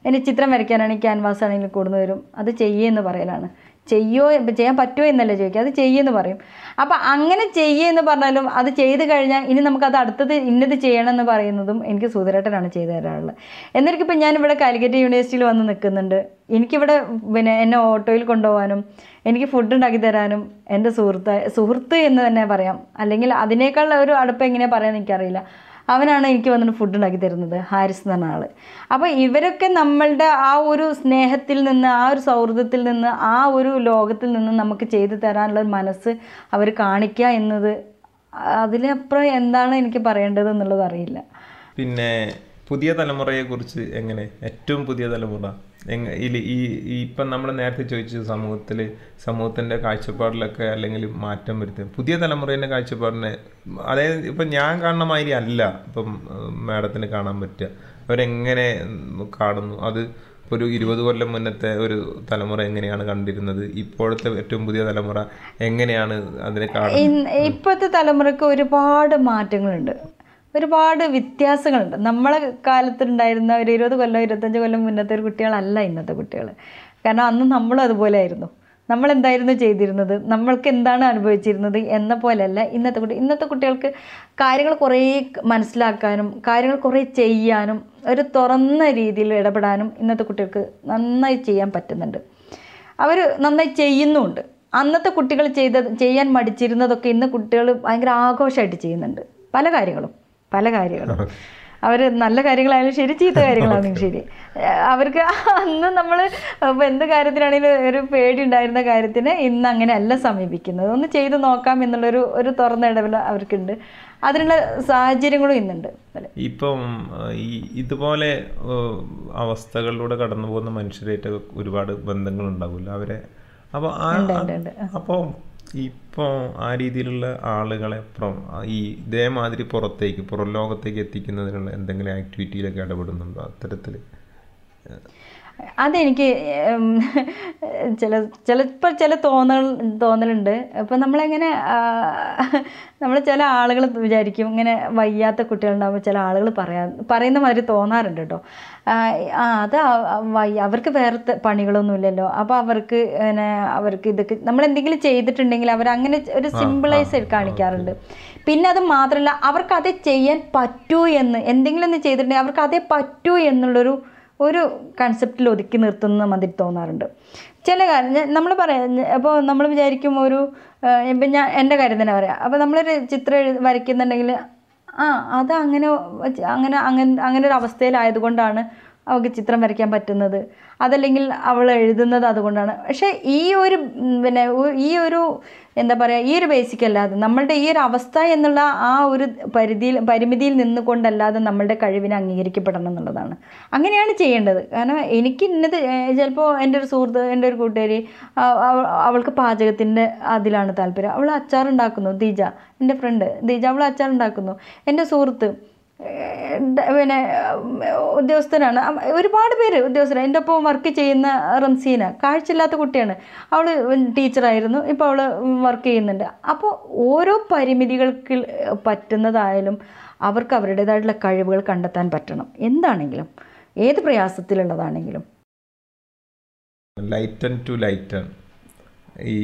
Speaker 1: എനിക്ക് ചിത്രം വരയ്ക്കാനാണെങ്കിൽ ക്യാൻവാസ് ആണെങ്കിലും കൊണ്ടുവന്ന് തരും. അത് ചെയ്യുമെന്ന് പറയലാണ്. ചെയ്യോ? ചെയ്യാൻ പറ്റുമോ എന്നല്ല ചോദിക്കുക. അത് ചെയ്യുമെന്ന് പറയും. അപ്പോൾ അങ്ങനെ ചെയ്യുമെന്ന് പറഞ്ഞാലും അത് ചെയ്ത് കഴിഞ്ഞാൽ ഇനി നമുക്കത് അടുത്തത് ഇന്നത് ചെയ്യണം എന്ന് പറയുന്നതും എനിക്ക് സുധരേട്ടനാണ് ചെയ്തു തരാറുള്ളത്. എന്നിരിക്കിപ്പോൾ ഞാനിവിടെ കാലിക്കറ്റ് യൂണിവേഴ്സിറ്റിയിൽ വന്ന് നിൽക്കുന്നുണ്ട്. എനിക്കിവിടെ പിന്നെ എന്നെ ഓട്ടോയിൽ കൊണ്ടുപോകാനും എനിക്ക് ഫുഡ് ഉണ്ടാക്കി തരാനും എന്റെ സുഹൃത്ത് സുഹൃത്ത് എന്ന് തന്നെ പറയാം. അല്ലെങ്കിൽ അതിനേക്കാൾ ഒരു അടുപ്പം എങ്ങനെയാണ് പറയാൻ എനിക്കറിയില്ല. അവനാണ് എനിക്ക് വന്നിട്ട് ഫുഡ് ഉണ്ടാക്കി തരുന്നത് ഹാരിസ് എന്ന് പറഞ്ഞ ആൾ അപ്പോൾ ഇവരൊക്കെ നമ്മളുടെ ആ ഒരു സ്നേഹത്തിൽ നിന്ന് ആ ഒരു സൗഹൃദത്തിൽ നിന്ന് ആ ഒരു ലോകത്തിൽ നിന്ന് നമുക്ക് ചെയ്തു തരാനുള്ള മനസ്സ് അവർ കാണിക്കുക എന്നത് അതിലപ്പുറം എന്താണ് എനിക്ക് പറയേണ്ടത് എന്നുള്ളത് അറിയില്ല.
Speaker 2: പിന്നെ പുതിയ തലമുറയെക്കുറിച്ച് എങ്ങനെ? ഏറ്റവും പുതിയ തലമുറ. ഈ ഇപ്പം നമ്മൾ നേരത്തെ ചോദിച്ച സമൂഹത്തിൽ സമൂഹത്തിന്റെ കാഴ്ചപ്പാടിലൊക്കെ അല്ലെങ്കിൽ മാറ്റം വരുത്തുക പുതിയ തലമുറേന്റെ കാഴ്ചപ്പാടിനെ അതായത് ഇപ്പം ഞാൻ കാണുന്ന മാതിരി അല്ല ഇപ്പം മാഡത്തിന് കാണാൻ പറ്റുക. അവരെങ്ങനെ കാണുന്നു? അത് ഒരു ഇരുപത് കൊല്ലം മുന്നത്തെ ഒരു തലമുറ എങ്ങനെയാണ് കണ്ടിരുന്നത്? ഇപ്പോഴത്തെ ഏറ്റവും പുതിയ തലമുറ എങ്ങനെയാണ് അതിനെ കാണുന്നത്?
Speaker 1: ഇപ്പോഴത്തെ തലമുറയ്ക്ക് ഒരുപാട് മാറ്റങ്ങളുണ്ട്. ഒരുപാട് വ്യത്യാസങ്ങളുണ്ട്. നമ്മളെ കാലത്തുണ്ടായിരുന്ന ഒരു ഇരുപത് കൊല്ലം ഇരുപത്തഞ്ച് കൊല്ലം മുന്നത്തെ ഒരു കുട്ടികളല്ല ഇന്നത്തെ കുട്ടികൾ കാരണം അന്ന് നമ്മളും അതുപോലെ ആയിരുന്നു നമ്മൾ എന്തായിരുന്നു ചെയ്തിരുന്നത്? നമ്മൾക്ക് എന്താണ് അനുഭവിച്ചിരുന്നത് എന്ന പോലെയല്ല ഇന്നത്തെ കുട്ടി ഇന്നത്തെ കുട്ടികൾക്ക് കാര്യങ്ങൾ കുറേ മനസ്സിലാക്കാനും കാര്യങ്ങൾ കുറേ ചെയ്യാനും ഒരു തുറന്ന രീതിയിൽ ഇടപെടാനും ഇന്നത്തെ കുട്ടികൾക്ക് നന്നായി ചെയ്യാൻ പറ്റുന്നുണ്ട്. അവർ നന്നായി ചെയ്യുന്നുമുണ്ട്. അന്നത്തെ കുട്ടികൾ ചെയ്ത ചെയ്യാൻ മടിച്ചിരുന്നതൊക്കെ ഇന്ന് കുട്ടികൾ ഭയങ്കര ആഘോഷമായിട്ട് ചെയ്യുന്നുണ്ട്. പല കാര്യങ്ങളും. പല കാര്യങ്ങളും. അവർ നല്ല കാര്യങ്ങളായാലും ശരി ചീത്ത കാര്യങ്ങളാണെങ്കിലും ശരി. അവർക്ക് അന്ന് നമ്മൾ എന്ത് കാര്യത്തിനാണെങ്കിലും ഒരു പേടി ഉണ്ടായിരുന്ന കാര്യത്തിന് ഇന്ന് അങ്ങനെ അല്ല സമീപിക്കുന്നത്. ഒന്ന് ചെയ്ത് നോക്കാം എന്നുള്ളൊരു ഒരു തുറന്ന ഇടവിൽ അവർക്കുണ്ട്. അതിനുള്ള സാഹചര്യങ്ങളും ഇന്നുണ്ട്.
Speaker 2: ഇപ്പം ഈ ഇതുപോലെ അവസ്ഥകളിലൂടെ കടന്നു പോകുന്ന മനുഷ്യരായിട്ട് ഒരുപാട് ബന്ധങ്ങൾ ഉണ്ടാവില്ല അവരെ അപ്പോൾ
Speaker 1: ഉണ്ട്.
Speaker 2: അപ്പോൾ ഇപ്പോൾ ആ രീതിയിലുള്ള ആളുകളെ ഈ ഇതേമാതിരി പുറത്തേക്ക് പുറം ലോകത്തേക്ക് എത്തിക്കുന്നതിനുള്ള എന്തെങ്കിലും ആക്ടിവിറ്റിയിലൊക്കെ ഇടപെടുന്നുണ്ടോ? അത്തരത്തിൽ
Speaker 1: അതെനിക്ക് ചില ചിലപ്പോൾ ചില തോന്നൽ തോന്നലുണ്ട്. അപ്പം നമ്മളെങ്ങനെ നമ്മൾ ചില ആളുകൾ വിചാരിക്കും ഇങ്ങനെ വയ്യാത്ത കുട്ടികളുണ്ടാകുമ്പോൾ ചില ആളുകൾ പറയാ പറയുന്ന മാതിരി തോന്നാറുണ്ട് കേട്ടോ ആ, അത് വയ്യ അവർക്ക് വേറെ പണികളൊന്നുമില്ലല്ലോ. അപ്പോൾ അവർക്ക് പിന്നെ അവർക്ക് ഇതൊക്കെ നമ്മൾ എന്തെങ്കിലും ചെയ്തിട്ടുണ്ടെങ്കിൽ അവർ അങ്ങനെ ഒരു സിമ്പിളൈസ് കാണിക്കാറുണ്ട്. പിന്നെ അത് മാത്രമല്ല അവർക്ക് അതേ ചെയ്യാൻ പറ്റൂ എന്ന് എന്തെങ്കിലും ഒന്ന് ചെയ്തിട്ടുണ്ടെങ്കിൽ അവർക്ക് അതേ പറ്റൂ എന്നുള്ളൊരു ഒരു കൺസെപ്റ്റിൽ ഒതുക്കി നിർത്തുന്ന മതി തോന്നാറുണ്ട്. ചില കാര്യം നമ്മൾ പറയാം അപ്പോൾ നമ്മൾ വിചാരിക്കും ഒരു ഇപ്പം ഞാൻ എന്റെ കാര്യം തന്നെ പറയാം. അപ്പോൾ നമ്മളൊരു ചിത്രം വരയ്ക്കുന്നുണ്ടെങ്കിൽ ആ അത് അങ്ങനെ അങ്ങനെ അങ്ങനെ അങ്ങനെ ഒരു അവസ്ഥയിലായതുകൊണ്ടാണ് അവൾക്ക് ചിത്രം വരയ്ക്കാൻ പറ്റുന്നത്. അതല്ലെങ്കിൽ അവൾ എഴുതുന്നത് അതുകൊണ്ടാണ്. പക്ഷേ ഈ ഒരു പിന്നെ ഈ ഒരു എന്താ പറയുക ഈ ഒരു ബേസിക് അല്ലാതെ നമ്മളുടെ ഈ ഒരു അവസ്ഥ എന്നുള്ള ആ ഒരു പരിധിയിൽ പരിമിതിയിൽ നിന്നുകൊണ്ടല്ലാതെ നമ്മളുടെ കഴിവിനെ അംഗീകരിക്കപ്പെടണം എന്നുള്ളതാണ്. അങ്ങനെയാണ് ചെയ്യേണ്ടത്. കാരണം എനിക്ക് ഇന്നത് ചിലപ്പോൾ എന്റെ ഒരു സുഹൃത്ത് എന്റെ ഒരു കൂട്ടുകാരി അവൾക്ക് പാചകത്തിന്റെ അതിലാണ് താല്പര്യം. അവൾ അച്ചാർ ഉണ്ടാക്കുന്നു ദീജ എന്റെ ഫ്രണ്ട് ദീജ അവൾ അച്ചാറുണ്ടാക്കുന്നു. എന്റെ സുഹൃത്ത് പിന്നെ ഉദ്യോഗസ്ഥനാണ്. ഒരുപാട് പേര് ഉദ്യോഗസ്ഥരാണ്. എന്റെ ഒപ്പം വർക്ക് ചെയ്യുന്ന റംസീന കാഴ്ചയില്ലാത്ത കുട്ടിയാണ്. അവൾ ടീച്ചറായിരുന്നു ഇപ്പോൾ അവൾ വർക്ക് ചെയ്യുന്നുണ്ട്. അപ്പോൾ ഓരോ പരിമിതികൾക്ക് പറ്റുന്നതായാലും അവർക്ക് അവരുടേതായിട്ടുള്ള കഴിവുകൾ കണ്ടെത്താൻ പറ്റണം. എന്താണെങ്കിലും ഏത് പ്രയാസത്തിലുള്ളതാണെങ്കിലും.
Speaker 2: ലൈറ്റൻ ടു ലൈറ്റൺ ഈ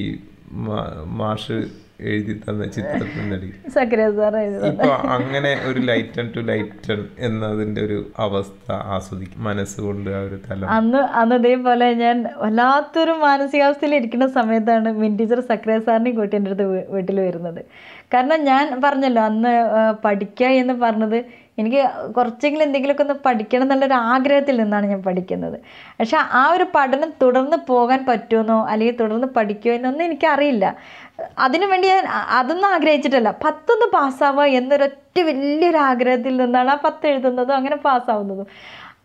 Speaker 2: മാഷ് എഴുതി തന്ന
Speaker 1: ചിത്രത്തിനടി
Speaker 2: ഇപ്പൊ അങ്ങനെ ഒരു ലൈറ്റൺ ടു ലൈറ്റൺ എന്നതിന്റെ ഒരു അവസ്ഥ ആസ്വദിക്കും. മനസ്സുകൊണ്ട് ആ ഒരു തലം.
Speaker 1: അന്ന് അന്ന് ഇതേപോലെ ഞാൻ വല്ലാത്തൊരു മാനസികാവസ്ഥയിൽ ഇരിക്കുന്ന സമയത്താണ് മിൻ ടീച്ചർ സക്രിയ സാറിനെ കൂട്ടി എന്റെ അടുത്ത് വീട്ടിൽ വരുന്നത്. കാരണം ഞാൻ പറഞ്ഞല്ലോ അന്ന് പഠിക്കുക എന്ന് പറഞ്ഞത് എനിക്ക് കുറച്ചെങ്കിലും എന്തെങ്കിലുമൊക്കെ ഒന്ന് പഠിക്കണം എന്നുള്ളൊരു ആഗ്രഹത്തിൽ നിന്നാണ് ഞാൻ പഠിക്കുന്നത്. പക്ഷെ ആ ഒരു പഠനം തുടർന്ന് പോകാൻ പറ്റുമെന്നോ അല്ലെങ്കിൽ തുടർന്ന് പഠിക്കുമോ എന്നൊന്നും എനിക്കറിയില്ല. അതിനു വേണ്ടി ഞാൻ അതൊന്നും ആഗ്രഹിച്ചിട്ടല്ല. പത്തൊന്ന് പാസ്സാവുക എന്നൊരൊറ്റ വലിയൊരു ആഗ്രഹത്തിൽ നിന്നാണ് ആ പത്ത് എഴുതുന്നതും അങ്ങനെ പാസ്സാവുന്നതും.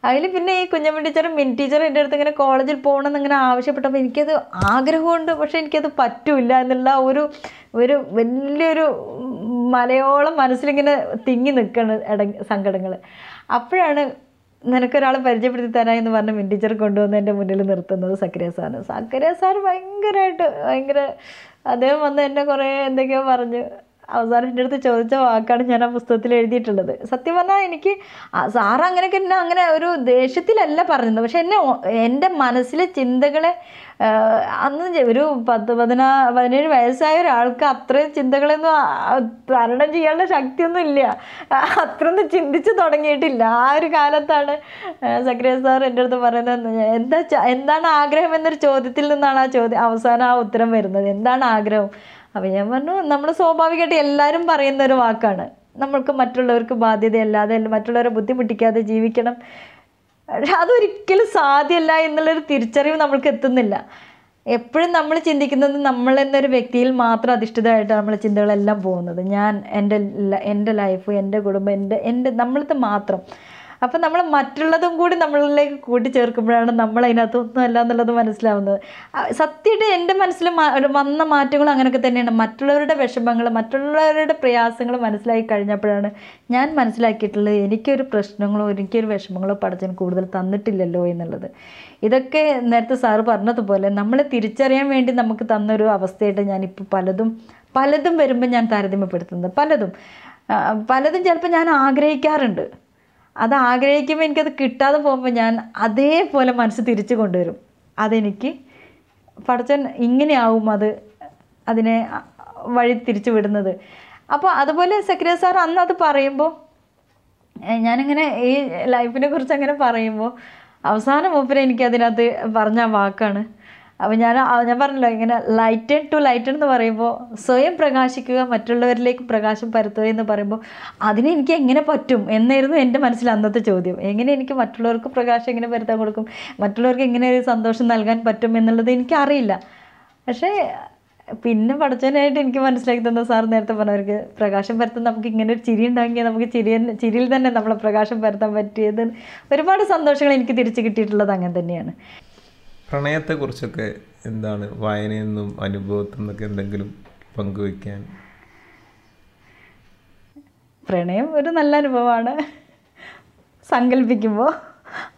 Speaker 1: അതിൽ പിന്നെ ഈ കുഞ്ഞമ്മ ടീച്ചറും മിൻ ടീച്ചറും എന്റെ അടുത്ത് ഇങ്ങനെ കോളേജിൽ പോകണം എന്നിങ്ങനെ ആവശ്യപ്പെട്ടപ്പോൾ എനിക്കത് ആഗ്രഹമുണ്ട്. പക്ഷേ എനിക്കത് പറ്റില്ല എന്നുള്ള ഒരു ഒരു വലിയൊരു മലയോളം മനസ്സിലിങ്ങനെ തിങ്ങി നിൽക്കണ ഇട സങ്കടങ്ങൾ അപ്പോഴാണ് നിനക്കൊരാളെ പരിചയപ്പെടുത്തി തരാം എന്ന് പറഞ്ഞ് മിൻ ടീച്ചർ കൊണ്ടുവന്ന് എന്റെ മുന്നിൽ നിർത്തുന്നത് സക്രിയ സാറ് സക്രിയ സാർ ഭയങ്കരമായിട്ട് ഭയങ്കര അദ്ദേഹം വന്ന് എന്നെ കുറേ എന്തൊക്കെയോ പറഞ്ഞു അവസാനം എന്റെ അടുത്ത് ചോദിച്ച വാക്കാണ് ഞാൻ ആ പുസ്തകത്തിൽ എഴുതിയിട്ടുള്ളത്. സത്യം പറഞ്ഞാൽ എനിക്ക് സാർ അങ്ങനെയൊക്കെ എന്നെ അങ്ങനെ ഒരു ദേഷ്യത്തിലല്ല പറഞ്ഞത്. പക്ഷെ എന്നെ എന്റെ മനസ്സിലെ ചിന്തകളെ അന്ന് ഒരു പത്ത് പതിനാ പതിനേഴ് വയസ്സായ ഒരാൾക്ക് അത്രയും ചിന്തകളൊന്നും തരണം ചെയ്യാനുള്ള ശക്തിയൊന്നും ഇല്ല. അത്രയൊന്നും ചിന്തിച്ച് തുടങ്ങിയിട്ടില്ല. ആ ഒരു കാലത്താണ് സക്രിയ സാർ എന്റെ അടുത്ത് പറയുന്നത് എന്താ എന്താണ് ആഗ്രഹം എന്നൊരു ചോദ്യത്തിൽ നിന്നാണ് ആ ചോദ്യം അവസാനം ആ ഉത്തരം വരുന്നത്. എന്താണ് ആഗ്രഹം? അപ്പോൾ ഞാൻ പറഞ്ഞു നമ്മൾ സ്വാഭാവികമായിട്ട് എല്ലാവരും പറയുന്ന ഒരു വാക്കാണ്. നമ്മൾക്ക് മറ്റുള്ളവർക്ക് ബാധ്യതയല്ലാതെ മറ്റുള്ളവരെ ബുദ്ധിമുട്ടിക്കാതെ ജീവിക്കണം. അതൊരിക്കലും സാധ്യമല്ല എന്നുള്ളൊരു തിരിച്ചറിവ് നമ്മൾക്ക് എത്തുന്നില്ല. എപ്പോഴും നമ്മൾ ചിന്തിക്കുന്നത് നമ്മൾ എന്നൊരു വ്യക്തിയിൽ മാത്രം അധിഷ്ഠിതമായിട്ട് നമ്മളെ ചിന്തകളെല്ലാം പോകുന്നത്. ഞാൻ എന്റെ എന്റെ ലൈഫ് എന്റെ കുടുംബം എന്റെ എന്റെ നമ്മളത് മാത്രം. അപ്പം നമ്മൾ മറ്റുള്ളതും കൂടി നമ്മളിലേക്ക് കൂട്ടിച്ചേർക്കുമ്പോഴാണ് നമ്മൾ അതിനകത്ത് ഒന്നും അല്ല എന്നുള്ളത് മനസ്സിലാവുന്നത്. സത്യമായിട്ട് എന്റെ മനസ്സിൽ വന്ന മാറ്റങ്ങളും അങ്ങനെയൊക്കെ തന്നെയാണ്. മറ്റുള്ളവരുടെ വിഷമങ്ങൾ മറ്റുള്ളവരുടെ പ്രയാസങ്ങൾ മനസ്സിലാക്കി കഴിഞ്ഞപ്പോഴാണ് ഞാൻ മനസ്സിലാക്കിയിട്ടുള്ളത് എനിക്കൊരു പ്രശ്നങ്ങളോ എനിക്കൊരു വിഷമങ്ങളോ പഠിച്ചാൽ കൂടുതൽ തന്നിട്ടില്ലല്ലോ എന്നുള്ളത്. ഇതൊക്കെ നേരത്തെ സാറ് പറഞ്ഞതുപോലെ നമ്മളെ തിരിച്ചറിയാൻ വേണ്ടി നമുക്ക് തന്നൊരു അവസ്ഥയായിട്ട് ഞാനിപ്പോൾ പലതും പലതും വരുമ്പോൾ ഞാൻ താരതമ്യപ്പെടുത്തുന്നത്. പലതും. പലതും ചിലപ്പോൾ ഞാൻ ആഗ്രഹിക്കാറുണ്ട്. അത് ആഗ്രഹിക്കുമ്പോൾ എനിക്കത് കിട്ടാതെ പോകുമ്പോൾ ഞാൻ അതേപോലെ മനസ്സ് തിരിച്ചു കൊണ്ടുവരും. അതെനിക്ക് പഠിച്ചൻ ഇങ്ങനെയാവും അത് അതിനെ വഴി തിരിച്ചു വിടുന്നത്. അപ്പോൾ അതുപോലെ സക്രിയ സാർ അന്ന് അത് പറയുമ്പോൾ ഞാനിങ്ങനെ ഈ ലൈഫിനെ കുറിച്ച് അങ്ങനെ പറയുമ്പോൾ അവസാനം മൂപ്പര് എനിക്കതിനകത്ത് പറഞ്ഞ വാക്കാണ് അപ്പോൾ ഞാൻ ഞാൻ പറഞ്ഞല്ലോ ഇങ്ങനെ ലൈറ്റൺ ടു ലൈറ്റൺ എന്ന് പറയുമ്പോൾ സ്വയം പ്രകാശിക്കുക മറ്റുള്ളവരിലേക്ക് പ്രകാശം പരത്തുക എന്ന് പറയുമ്പോൾ അതിന് എനിക്ക് എങ്ങനെ പറ്റും എന്നായിരുന്നു എന്റെ മനസ്സിൽ അന്നത്തെ ചോദ്യം. എങ്ങനെ എനിക്ക് മറ്റുള്ളവർക്ക് പ്രകാശം എങ്ങനെ പരത്താൻ കൊടുക്കും? മറ്റുള്ളവർക്ക് എങ്ങനെ ഒരു സന്തോഷം നൽകാൻ പറ്റും എന്നുള്ളത് എനിക്കറിയില്ല. പക്ഷേ പിന്നെ പഠിച്ചതിനായിട്ട് എനിക്ക് മനസ്സിലാക്കി തന്ന സാർ നേരത്തെ പറഞ്ഞവർക്ക് പ്രകാശം പരത്താൻ നമുക്ക് ഇങ്ങനെ ഒരു ചിരി ഉണ്ടാക്കിയാൽ നമുക്ക് ചിരി ചിരിയിൽ തന്നെ നമ്മളെ പ്രകാശം പരത്താൻ പറ്റിയത് ഒരുപാട് സന്തോഷങ്ങൾ എനിക്ക് തിരിച്ചു കിട്ടിയിട്ടുള്ളത് അങ്ങനെ തന്നെയാണ്.
Speaker 2: പ്രണയത്തെക്കുറിച്ചൊക്കെ എന്താണ് വായനയിൽ നിന്നും അനുഭവത്തിൽ നിന്നൊക്കെ എന്തെങ്കിലും പങ്കുവയ്ക്കാൻ?
Speaker 1: പ്രണയം ഒരു നല്ല അനുഭവമാണ്. സങ്കല്പിക്കുമ്പോൾ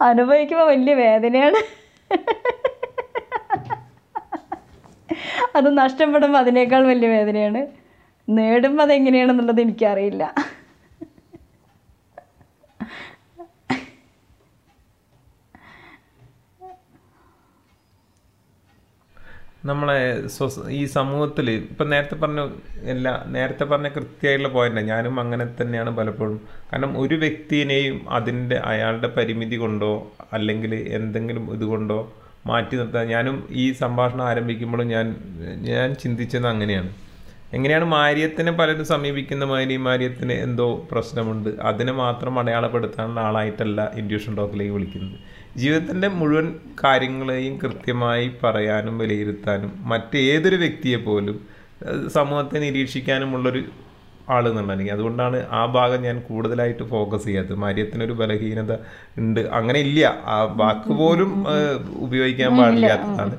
Speaker 1: അനുഭവിക്കുമ്പോൾ വലിയ വേദനയാണ്. അത് നഷ്ടപ്പെടുമ്പോൾ അതിനേക്കാൾ വലിയ വേദനയാണ്. നേടുമ്പോൾ അതെങ്ങനെയാണെന്നുള്ളത് എനിക്കറിയില്ല.
Speaker 2: നമ്മളെ ഈ സമൂഹത്തിൽ ഇപ്പം നേരത്തെ പറഞ്ഞ എല്ലാ നേരത്തെ പറഞ്ഞ കൃത്യമായിട്ടുള്ള പോയിന്റ് ഞാനും അങ്ങനെ തന്നെയാണ് പലപ്പോഴും. കാരണം ഒരു വ്യക്തിനെയും അതിന്റെ അയാളുടെ പരിമിതി കൊണ്ടോ അല്ലെങ്കിൽ എന്തെങ്കിലും ഇതുകൊണ്ടോ മാറ്റി നിർത്താൻ ഞാനും ഈ സംഭാഷണം ആരംഭിക്കുമ്പോഴും ഞാൻ ഞാൻ ചിന്തിച്ചത് അങ്ങനെയാണ്. എങ്ങനെയാണ് മാര്യത്തിനെ പലരും സമീപിക്കുന്ന മാതിരി മാര്യത്തിന് എന്തോ പ്രശ്നമുണ്ട് അതിനെ മാത്രം അടയാളപ്പെടുത്താനുള്ള ആളായിട്ടല്ല ഇൻഡ്യൂഷൻ ടോക്കിലേക്ക് വിളിക്കുന്നത്. ജീവിതത്തിന്റെ മുഴുവൻ കാര്യങ്ങളെയും കൃത്യമായി പറയാനും വിലയിരുത്താനും മറ്റേതൊരു വ്യക്തിയെ പോലും സമൂഹത്തെ നിരീക്ഷിക്കാനുമുള്ളൊരു ആൾ എനിക്ക് അതുകൊണ്ടാണ് ആ ഭാഗം ഞാൻ കൂടുതലായിട്ട് ഫോക്കസ് ചെയ്യാത്തത്. മാര്യത്തിനൊരു ബലഹീനത ഉണ്ട്. അങ്ങനെ ഇല്ല. ആ വാക്ക് പോലും ഉപയോഗിക്കാൻ പാടില്ലാത്തതാണ്.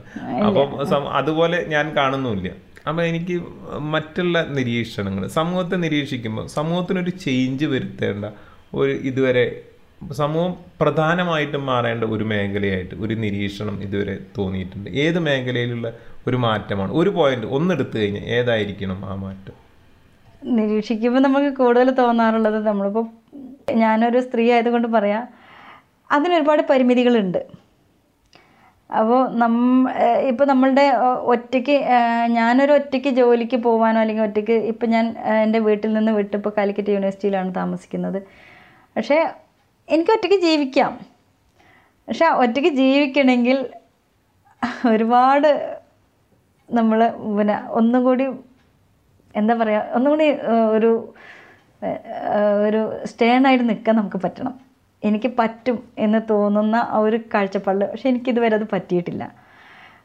Speaker 2: അപ്പം അതുപോലെ ഞാൻ കാണുന്നുമില്ല. അപ്പം എനിക്ക് മറ്റുള്ള നിരീക്ഷണങ്ങൾ സമൂഹത്തെ നിരീക്ഷിക്കുമ്പോൾ സമൂഹത്തിനൊരു ചേഞ്ച് വരുത്തേണ്ട ഒരു ഇതുവരെ സമൂഹം പ്രധാനമായിട്ടും മാറേണ്ട ഒരു മേഖലയായിട്ട് ഒരു നിരീക്ഷണം ഇതുവരെ തോന്നിയിട്ടുണ്ട്. ഏത് മേഖലയിലുള്ള ഒരു മാറ്റമാണ്? ഒരു പോയിന്റ് ഒന്നെടുത്തു കഴിഞ്ഞാൽ ഏതായിരിക്കണം ആ മാറ്റം?
Speaker 1: നിരീക്ഷിക്കുമ്പോൾ നമുക്ക് കൂടുതൽ തോന്നാറുള്ളത് നമ്മളിപ്പോൾ ഞാനൊരു സ്ത്രീ ആയതുകൊണ്ട് പറയാം അതിനൊരുപാട് പരിമിതികളുണ്ട്. അപ്പോൾ നം ഇപ്പോൾ നമ്മളുടെ ഒറ്റയ്ക്ക് ഞാനൊരു ഒറ്റയ്ക്ക് ജോലിക്ക് പോകാനോ അല്ലെങ്കിൽ ഒറ്റയ്ക്ക് ഇപ്പം ഞാൻ എന്റെ വീട്ടിൽ നിന്ന് വിട്ട് ഇപ്പോൾ കാലിക്കറ്റ് യൂണിവേഴ്സിറ്റിയിലാണ് താമസിക്കുന്നത്. പക്ഷേ എനിക്ക് ഒറ്റയ്ക്ക് ജീവിക്കാം. പക്ഷെ ഒറ്റയ്ക്ക് ജീവിക്കണമെങ്കിൽ ഒരുപാട് നമ്മൾ പിന്നെ ഒന്നും കൂടി എന്താ പറയുക ഒന്നും കൂടി ഒരു ഒരു സ്റ്റേണായിട്ട് നിൽക്കാൻ നമുക്ക് പറ്റണം. എനിക്ക് പറ്റും എന്ന് തോന്നുന്ന ആ ഒരു കാഴ്ചപ്പാടിൽ പക്ഷെ എനിക്കിതുവരെ അത് പറ്റിയിട്ടില്ല.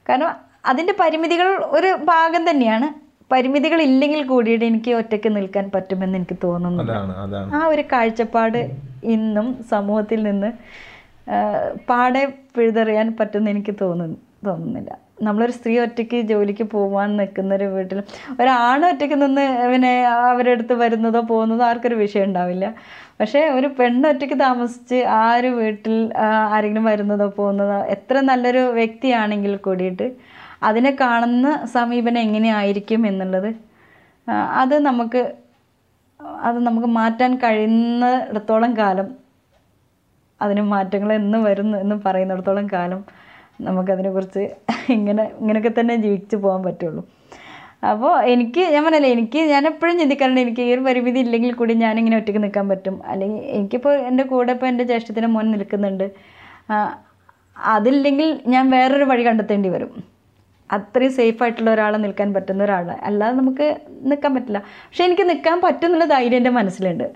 Speaker 1: കാരണം അതിന്റെ പരിമിതികൾ ഒരു ഭാഗം തന്നെയാണ്. പരിമിതികൾ ഇല്ലെങ്കിൽ കൂടിയിട്ട് എനിക്ക് ഒറ്റയ്ക്ക് നിൽക്കാൻ പറ്റുമെന്ന് എനിക്ക് തോന്നുന്നു. ആ ഒരു കാഴ്ചപ്പാട് ഇന്നും സമൂഹത്തിൽ നിന്ന് പാടെ പിഴുതെറിയാൻ പറ്റുമെന്ന് എനിക്ക് തോന്നുന്നു തോന്നുന്നില്ല. നമ്മളൊരു സ്ത്രീ ഒറ്റയ്ക്ക് ജോലിക്ക് പോകാൻ നിൽക്കുന്ന ഒരു വീട്ടിൽ ഒരാണ് ഒറ്റയ്ക്ക് നിന്ന് പിന്നെ അവരുടെ അടുത്ത് വരുന്നതോ പോകുന്നതോ ആർക്കൊരു വിഷയം ഉണ്ടാവില്ല. പക്ഷേ ഒരു പെണ്ണ് ഒറ്റയ്ക്ക് താമസിച്ച് ആ ഒരു വീട്ടിൽ ആരെങ്കിലും വരുന്നതോ പോകുന്നതോ എത്ര നല്ലൊരു വ്യക്തിയാണെങ്കിൽ കൂടിയിട്ട് അതിനെ കാണുന്ന സമീപനം എങ്ങനെയായിരിക്കും എന്നുള്ളത് അത് നമുക്ക് അത് നമുക്ക് മാറ്റാൻ കഴിയുന്നിടത്തോളം കാലം അതിന് മാറ്റങ്ങൾ എന്ന് വരുന്നു എന്ന് പറയുന്നിടത്തോളം കാലം നമുക്കതിനെക്കുറിച്ച് ഇങ്ങനെ ഇങ്ങനെയൊക്കെ തന്നെ ജീവിച്ച് പോകാൻ പറ്റുള്ളൂ. അപ്പോൾ എനിക്ക് ഞാൻ പറഞ്ഞല്ലേ എനിക്ക് ഞാൻ എപ്പോഴും ചിന്തിക്കാറുണ്ട് എനിക്ക് ഈ ഒരു പരിമിതി ഇല്ലെങ്കിൽ കൂടി ഞാനിങ്ങനെ ഒറ്റയ്ക്ക് നിൽക്കാൻ പറ്റും. അല്ലെങ്കിൽ എനിക്കിപ്പോൾ എന്റെ കൂടെ ഇപ്പോൾ എന്റെ ജ്യേഷ്ഠത്തിന്റെ മോൻ നിൽക്കുന്നുണ്ട്. അതില്ലെങ്കിൽ ഞാൻ വേറൊരു വഴി കണ്ടെത്തേണ്ടി വരും. അത്രയും സേഫ് ആയിട്ടുള്ള ഒരാളെ നിൽക്കാൻ പറ്റുന്ന ഒരാൾ അല്ലാതെ നമുക്ക് നിൽക്കാൻ പറ്റില്ല. പക്ഷെ എനിക്ക് നിൽക്കാൻ പറ്റുന്നുള്ള ധൈര്യം എന്റെ മനസ്സിലുണ്ട്.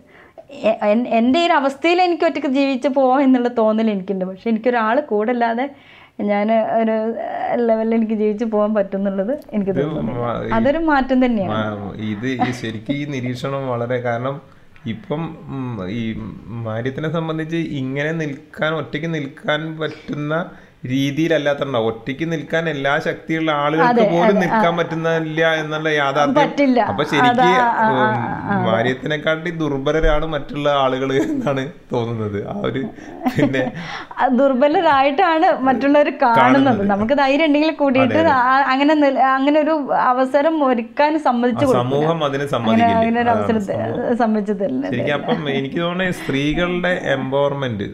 Speaker 1: എന്റെ ഈ ഒരു അവസ്ഥയിൽ എനിക്ക് ഒറ്റയ്ക്ക് ജീവിച്ച് പോവാം എന്നുള്ള തോന്നൽ എനിക്കുണ്ട്. പക്ഷെ എനിക്കൊരാൾ കൂടെ അല്ലാതെ ഞാൻ ഒരു ലെവലിൽ എനിക്ക് ജീവിച്ച് പോകാൻ പറ്റും എന്നുള്ളത് എനിക്ക് തോന്നുന്നു. അതൊരു മാറ്റം തന്നെയാണ്.
Speaker 2: ഇത് ശരിക്കും ഈ നിരീക്ഷണം വളരെ കാരണം ഇപ്പം ഈ മാര്യത്തിനെ സംബന്ധിച്ച് ഇങ്ങനെ നിൽക്കാൻ ഒറ്റയ്ക്ക് നിൽക്കാൻ പറ്റുന്ന രീതിയിലല്ലാത്തുണ്ടാവും ഒറ്റയ്ക്ക് നിൽക്കാൻ എല്ലാ ശക്തിയുള്ള ആളുകൾക്ക് പോലും നിൽക്കാൻ പറ്റുന്നില്ല എന്നുള്ള യാഥാർത്ഥ്യം. അപ്പൊ ശരിക്ക് ഭാര്യത്തിനെക്കാട്ടി ദുർബലരാണ് മറ്റുള്ള ആളുകൾ എന്നാണ് തോന്നുന്നത്. ആ ഒരു പിന്നെ
Speaker 1: ദുർബലരായിട്ടാണ് മറ്റുള്ളവർ കാണുന്നത്. നമുക്ക് ധൈര്യം ഉണ്ടെങ്കിൽ കൂടിയിട്ട് അങ്ങനെ അങ്ങനെ ഒരു അവസരം ഒരുക്കാൻ സമ്മതിച്ചു
Speaker 2: സമൂഹം അതിനെ
Speaker 1: അങ്ങനെ ഒരു അവസരത്തെ
Speaker 2: ശരിക്കും അപ്പം എനിക്ക് തോന്നുന്നത് സ്ത്രീകളുടെ എംപവർമെന്റ്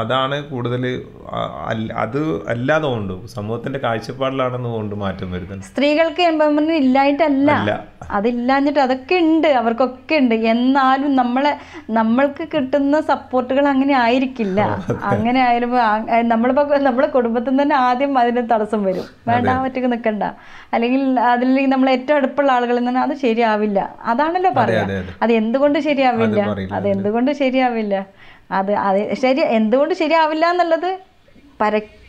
Speaker 2: അതാണ് കൂടുതൽ അത് അല്ലാതെ കൊണ്ട് സമൂഹത്തിന്റെ കാഴ്ചപ്പാടിലാണെന്ന് കൊണ്ട് മാറ്റം വരുന്നത്
Speaker 1: സ്ത്രീകൾക്ക് എംപവർമെന്റ് ഇല്ലായിട്ടല്ല. അതില്ലാഞ്ഞിട്ട് അതൊക്കെ ഉണ്ട് അവർക്കൊക്കെ ഉണ്ട്. എന്നാലും നമ്മളെ നമ്മൾക്ക് കിട്ടുന്ന സപ്പോർട്ടുകൾ അങ്ങനെ ആയിരിക്കില്ല. അങ്ങനെ ആയാലും നമ്മളിപ്പോ നമ്മളെ കുടുംബത്തിൽ നിന്ന് തന്നെ ആദ്യം അതിന് തടസ്സം വരും. വേണ്ട ഒറ്റയ്ക്ക് നിൽക്കണ്ട അല്ലെങ്കിൽ അതിൽ നമ്മൾ ഏറ്റവും അടുപ്പുള്ള ആളുകളിൽ നിന്ന് അത് ശരിയാവില്ല. അതാണല്ലോ പറയാ.
Speaker 2: അതെ,
Speaker 1: എന്തുകൊണ്ട് ശരിയാവില്ല?
Speaker 2: അത്
Speaker 1: എന്തുകൊണ്ട് ശരിയാവില്ല? അത് അത് ശരി എന്തുകൊണ്ട് ശരിയാവില്ല എന്നുള്ളത്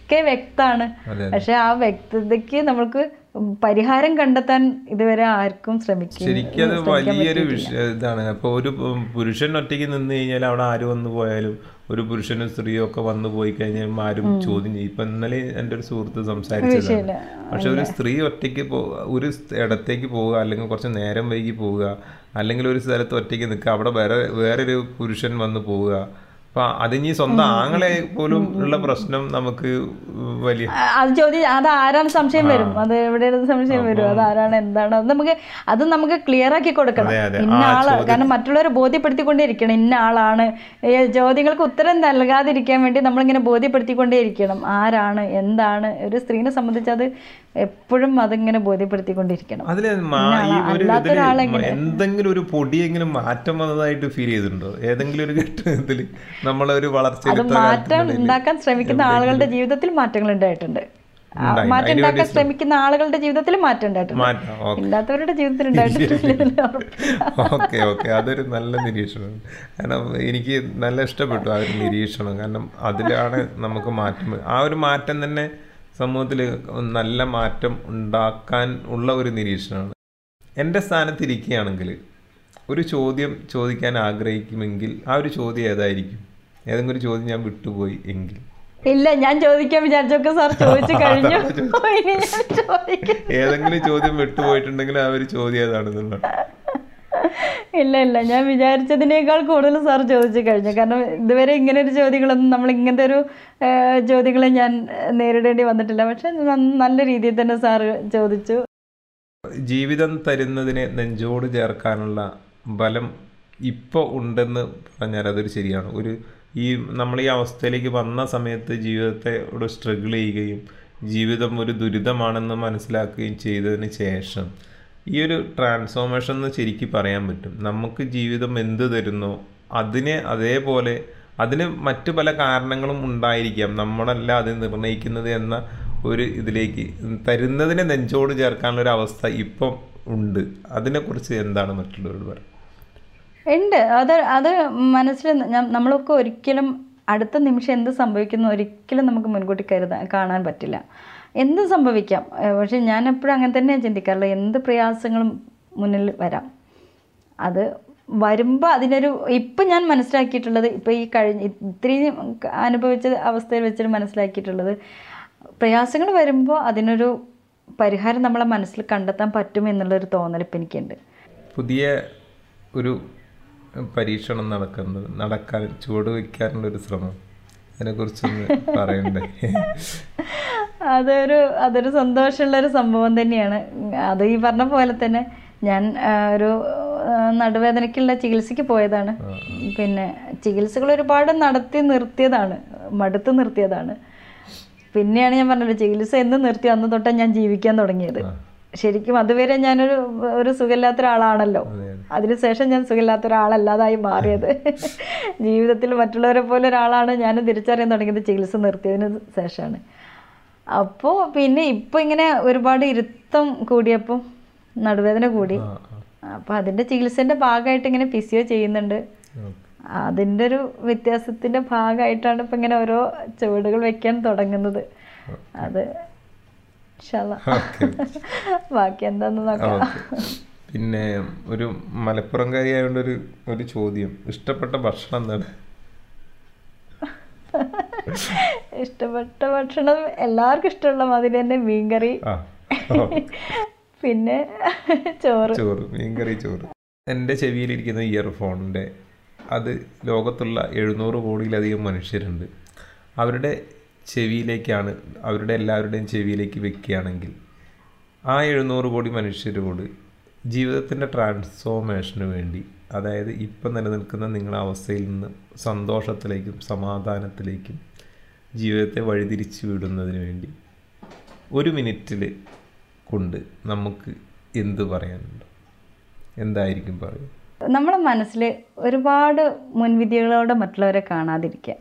Speaker 1: പരക്കെ വ്യക്തമാണ്. പക്ഷെ ആ വ്യക്തതയ്ക്ക് നമ്മൾക്ക് പരിഹാരം കണ്ടെത്താൻ ഇതുവരെ ആർക്കും ശ്രമിക്കും
Speaker 2: ശരിക്കും അത് വലിയൊരു വിഷയം ഇതാണ്. അപ്പൊ ഒരു പുരുഷൻ ഒറ്റയ്ക്ക് നിന്ന് കഴിഞ്ഞാൽ അവിടെ ആര് വന്നു പോയാലും ഒരു പുരുഷനും സ്ത്രീയോ ഒക്കെ വന്നു പോയി കഴിഞ്ഞാൽ ആരും ചോദ്യം ചെയ്യും ഇപ്പൊ ഇന്നലെ എന്റെ ഒരു സുഹൃത്ത് സംസാരിച്ചതാണ്. പക്ഷെ ഒരു സ്ത്രീ ഒറ്റയ്ക്ക് പോ ഒരു ഇടത്തേക്ക് പോവുക അല്ലെങ്കിൽ കുറച്ച് നേരം വൈകി പോവുക അല്ലെങ്കിൽ ഒരു സ്ഥലത്ത് ഒറ്റയ്ക്ക് നിൽക്കുക അവിടെ വേറെ വേറൊരു പുരുഷൻ വന്ന് പോവുക അപ്പൊ അതിനി സ്വന്തം ആങ്ങളെ പോലും ഉള്ള പ്രശ്നം നമുക്ക് വലിയ
Speaker 1: അത് ചോദ്യം അത് ആരാണ് സംശയം വരും? അത് എവിടെയാണ് സംശയം വരും? അത് ആരാണ്? എന്താണ്? അത് നമുക്ക് അത് നമുക്ക് ക്ലിയർ ആക്കി കൊടുക്കണം. ഇന്ന ആൾ കാരണം മറ്റുള്ളവരെ ബോധ്യപ്പെടുത്തിക്കൊണ്ടേയിരിക്കണം. ഇന്ന ആളാണ്. ചോദ്യങ്ങൾക്ക് ഉത്തരം നൽകാതിരിക്കാൻ വേണ്ടി നമ്മളിങ്ങനെ ബോധ്യപ്പെടുത്തിക്കൊണ്ടേയിരിക്കണം. ആരാണ്? എന്താണ്? ഒരു സ്ത്രീനെ സംബന്ധിച്ച് അത് എപ്പോഴും അതിങ്ങനെ ബോധ്യപ്പെടുത്തിക്കൊണ്ടിരിക്കണം?
Speaker 2: എന്തെങ്കിലും ഒരു പൊടിയെങ്കിലും മാറ്റം വന്നതായിട്ട് ഫീൽ ചെയ്തിട്ടുണ്ടോ? ഏതെങ്കിലും ഒരു ഘട്ടത്തിൽ നമ്മളൊരു
Speaker 1: അത്
Speaker 2: വളർച്ചയെടുത്ത
Speaker 1: മാറ്റം ഉണ്ടാക്കാൻ ശ്രമിക്കുന്ന ആളുകളുടെ ജീവിതത്തിൽ മാറ്റങ്ങൾ ഉണ്ടായിട്ടുണ്ട്. മാറ്റം ഉണ്ടാക്കാൻ ശ്രമിക്കുന്ന ആളുകളുടെ ജീവിതത്തിൽ മാറ്റം ഉണ്ടായിട്ടുണ്ട്. ഇല്ലാത്തവരുടെ ജീവിതത്തിൽ ഉണ്ടായിട്ടുണ്ട്
Speaker 2: ഓക്കെ ഓക്കെ. അതൊരു നല്ല നിരീക്ഷണം. കാരണം എനിക്ക് നല്ല ഇഷ്ടപ്പെട്ടു ആ ഒരു നിരീക്ഷണം. കാരണം അതിലാണ് നമുക്ക് മാറ്റം ആ ഒരു മാറ്റം തന്നെ സമൂഹത്തിൽ നല്ല മാറ്റം ഉണ്ടാക്കാൻ ഉള്ള ഒരു നിരീക്ഷണമാണ്. എന്റെ സ്ഥാനത്ത് ഇരിക്കുകയാണെങ്കിൽ ഒരു ചോദ്യം ചോദിക്കാൻ ആഗ്രഹിക്കുമെങ്കിൽ ആ ഒരു ചോദ്യം ഏതായിരിക്കും? ഏതെങ്കിലും ഒരു ചോദ്യം ഞാൻ വിട്ടുപോയി എങ്കിൽ.
Speaker 1: ഇല്ല ഞാൻ ചോദിക്കാൻ വിചാരിച്ചൊക്കെ സാർ ചോദിച്ചു കഴിഞ്ഞു.
Speaker 2: ഏതെങ്കിലും ചോദ്യം വിട്ടുപോയിട്ടുണ്ടെങ്കിൽ ആ ഒരു ചോദ്യം ഏതാണെന്നുള്ളത്.
Speaker 1: ഇല്ല ഇല്ല. ഞാൻ വിചാരിച്ചതിനേക്കാൾ കൂടുതൽ സാർ ചോദിച്ചു കഴിഞ്ഞു. കാരണം ഇതുവരെ ഇങ്ങനെ ഒരു ചോദ്യങ്ങളൊന്നും നമ്മൾ ഇങ്ങനത്തെ ഒരു ചോദ്യങ്ങളെ ഞാൻ നേരിടേണ്ടി വന്നിട്ടില്ല. പക്ഷെ നല്ല രീതിയിൽ തന്നെ സാറ് ചോദിച്ചു.
Speaker 2: ജീവിതം തരുന്നതിനെ നെഞ്ചോട് ചേർക്കാനുള്ള ബലം ഇപ്പോൾ ഉണ്ടെന്ന് പറഞ്ഞാൽ അതൊരു ശരിയാണ്. ഒരു ഈ നമ്മൾ ഈ അവസ്ഥയിലേക്ക് വന്ന സമയത്ത് ജീവിതത്തോട് സ്ട്രഗിൾ ചെയ്യുകയും ജീവിതം ഒരു ദുരിതമാണെന്ന് മനസ്സിലാക്കുകയും ചെയ്തതിന് ശേഷം ഈ ഒരു ട്രാൻസ്ഫോർമേഷൻ എന്ന് ശരിക്കും പറയാൻ പറ്റും. നമുക്ക് ജീവിതം എന്ത് തരുന്നു അതിനെ അതേപോലെ അതിന് മറ്റു പല കാരണങ്ങളും ഉണ്ടായിരിക്കാം. നമ്മളല്ല അത് നിർണയിക്കുന്നത് എന്ന ഒരു ഇതിലേക്ക് തരുന്നതിനെ നെഞ്ചോട് ചേർക്കാനുള്ള ഒരു അവസ്ഥ ഇപ്പം ഉണ്ട്. അതിനെക്കുറിച്ച് എന്താണ് മറ്റുള്ളവരോട് പറയുക?
Speaker 1: ഉണ്ട്. അത് അത് മനസ്സിൽ നമ്മളൊക്കെ ഒരിക്കലും അടുത്ത നിമിഷം എന്ത് സംഭവിക്കുന്നു ഒരിക്കലും നമുക്ക് മുൻകൂട്ടി കരുതാൻ കാണാൻ പറ്റില്ല. എന്ത് സംഭവിക്കാം? പക്ഷെ ഞാൻ എപ്പോഴും അങ്ങനെ തന്നെയാണ് ചിന്തിക്കാറുള്ളത്. എന്ത് പ്രയാസങ്ങളും മുന്നിൽ വരാം. അത് വരുമ്പോൾ അതിനൊരു ഇപ്പം ഞാൻ മനസ്സിലാക്കിയിട്ടുള്ളത് ഇപ്പോൾ ഈ കഴിഞ്ഞ ഇത്രയും അനുഭവിച്ച അവസ്ഥയിൽ വെച്ചിട്ട് മനസ്സിലാക്കിയിട്ടുള്ളത് പ്രയാസങ്ങൾ വരുമ്പോൾ അതിനൊരു പരിഹാരം നമ്മളെ മനസ്സിൽ കണ്ടെത്താൻ പറ്റും എന്നുള്ളൊരു തോന്നൽ ഇപ്പം എനിക്കുണ്ട്.
Speaker 2: പുതിയ ഒരു പരീക്ഷണം നടക്കുന്നത് നടക്കാൻ ചുവട് വയ്ക്കാനുള്ളൊരു ശ്രമം. അതിനെക്കുറിച്ചൊന്ന് പറയണ്ടേ?
Speaker 1: അതൊരു അതൊരു സന്തോഷമുള്ള ഒരു സംഭവം തന്നെയാണ്. അത് ഈ പറഞ്ഞ പോലെ തന്നെ ഞാൻ ഒരു നടുവേദനയ്ക്കുള്ള ചികിത്സയ്ക്ക് പോയതാണ്. പിന്നെ ചികിത്സകൾ ഒരുപാട് നടത്തി നിർത്തിയതാണ്. മടുത്ത് നിർത്തിയതാണ്. പിന്നെയാണ് ഞാൻ പറഞ്ഞത് ചികിത്സ എന്ന് നിർത്തി അന്ന് തൊട്ടാണ് ഞാൻ ജീവിക്കാൻ തുടങ്ങിയത്. ശരിക്കും അതുവരെ ഞാനൊരു ഒരു സുഖമില്ലാത്ത ഒരാളാണല്ലോ. അതിനുശേഷം ഞാൻ സുഖമില്ലാത്ത ഒരാളല്ലാതായി മാറിയത്. ജീവിതത്തിൽ മറ്റുള്ളവരെ പോലെ ഒരാളാണ് ഞാൻ തിരിച്ചറിയാൻ തുടങ്ങിയത് ചികിത്സ നിർത്തിയതിന് ശേഷമാണ്. അപ്പോൾ പിന്നെ ഇപ്പോൾ ഇങ്ങനെ ഒരുപാട് ഇരുത്തം കൂടിയപ്പോൾ നടുവേദന കൂടി. അപ്പോൾ അതിന്റെ ചികിത്സേന്റെ ഭാഗമായിട്ട് ഇങ്ങനെ ഫിസിയോ ചെയ്യുന്നുണ്ട്.
Speaker 2: അതിന്റെ
Speaker 1: അതിന്റെ ഒരു വ്യത്യാസത്തിന്റെ ഭാഗമായിട്ടാണ് ഇപ്പം ഇങ്ങനെ ഓരോ ചുവടുകൾ വെക്കാൻ തുടങ്ങുന്നത്. അത്. ബാക്കി എന്താന്ന് നോക്കാം
Speaker 2: പിന്നെ ഒരു മലപ്പുറംകാരിയായോണ്ട് ഒരു ഒരു ചോദ്യം. ഇഷ്ടപ്പെട്ട ഭക്ഷണം എന്താണ്?
Speaker 1: ഇഷ്ടപ്പെട്ട ഭക്ഷണം എല്ലാവർക്കും ഇഷ്ടമുള്ള മാതിരി തന്നെ മീൻകറി. പിന്നെ ചോറ്.
Speaker 2: ചോറ് മീൻകറി ചോറ്. എന്റെ ചെവിയിലിരിക്കുന്ന ഇയർഫോണിന്റെ അത് ലോകത്തുള്ള എഴുന്നൂറ് കോടിയിലധികം മനുഷ്യരുണ്ട്. അവരുടെ ചെവിയിലേക്കാണ് അവരുടെ എല്ലാവരുടെയും ചെവിയിലേക്ക് വെക്കുകയാണെങ്കിൽ ആ എഴുന്നൂറ് കോടി മനുഷ്യരോട് ജീവിതത്തിന്റെ ട്രാൻസ്ഫോർമേഷന് വേണ്ടി അതായത് ഇപ്പം നിലനിൽക്കുന്ന നിങ്ങളുടെ അവസ്ഥയിൽ നിന്ന് സന്തോഷത്തിലേക്കും സമാധാനത്തിലേക്കും ജീവിതത്തെ വഴിതിരിച്ചു വിടുന്നതിന് വേണ്ടി ഒരു മിനിറ്റിൽ കൊണ്ട് നമുക്ക് എന്ത് പറയാനുണ്ട്? എന്തായിരിക്കും പറയുക?
Speaker 1: നമ്മുടെ മനസ്സിൽ ഒരുപാട് മുൻവിധികളോടെ മറ്റുള്ളവരെ കാണാതിരിക്കുക.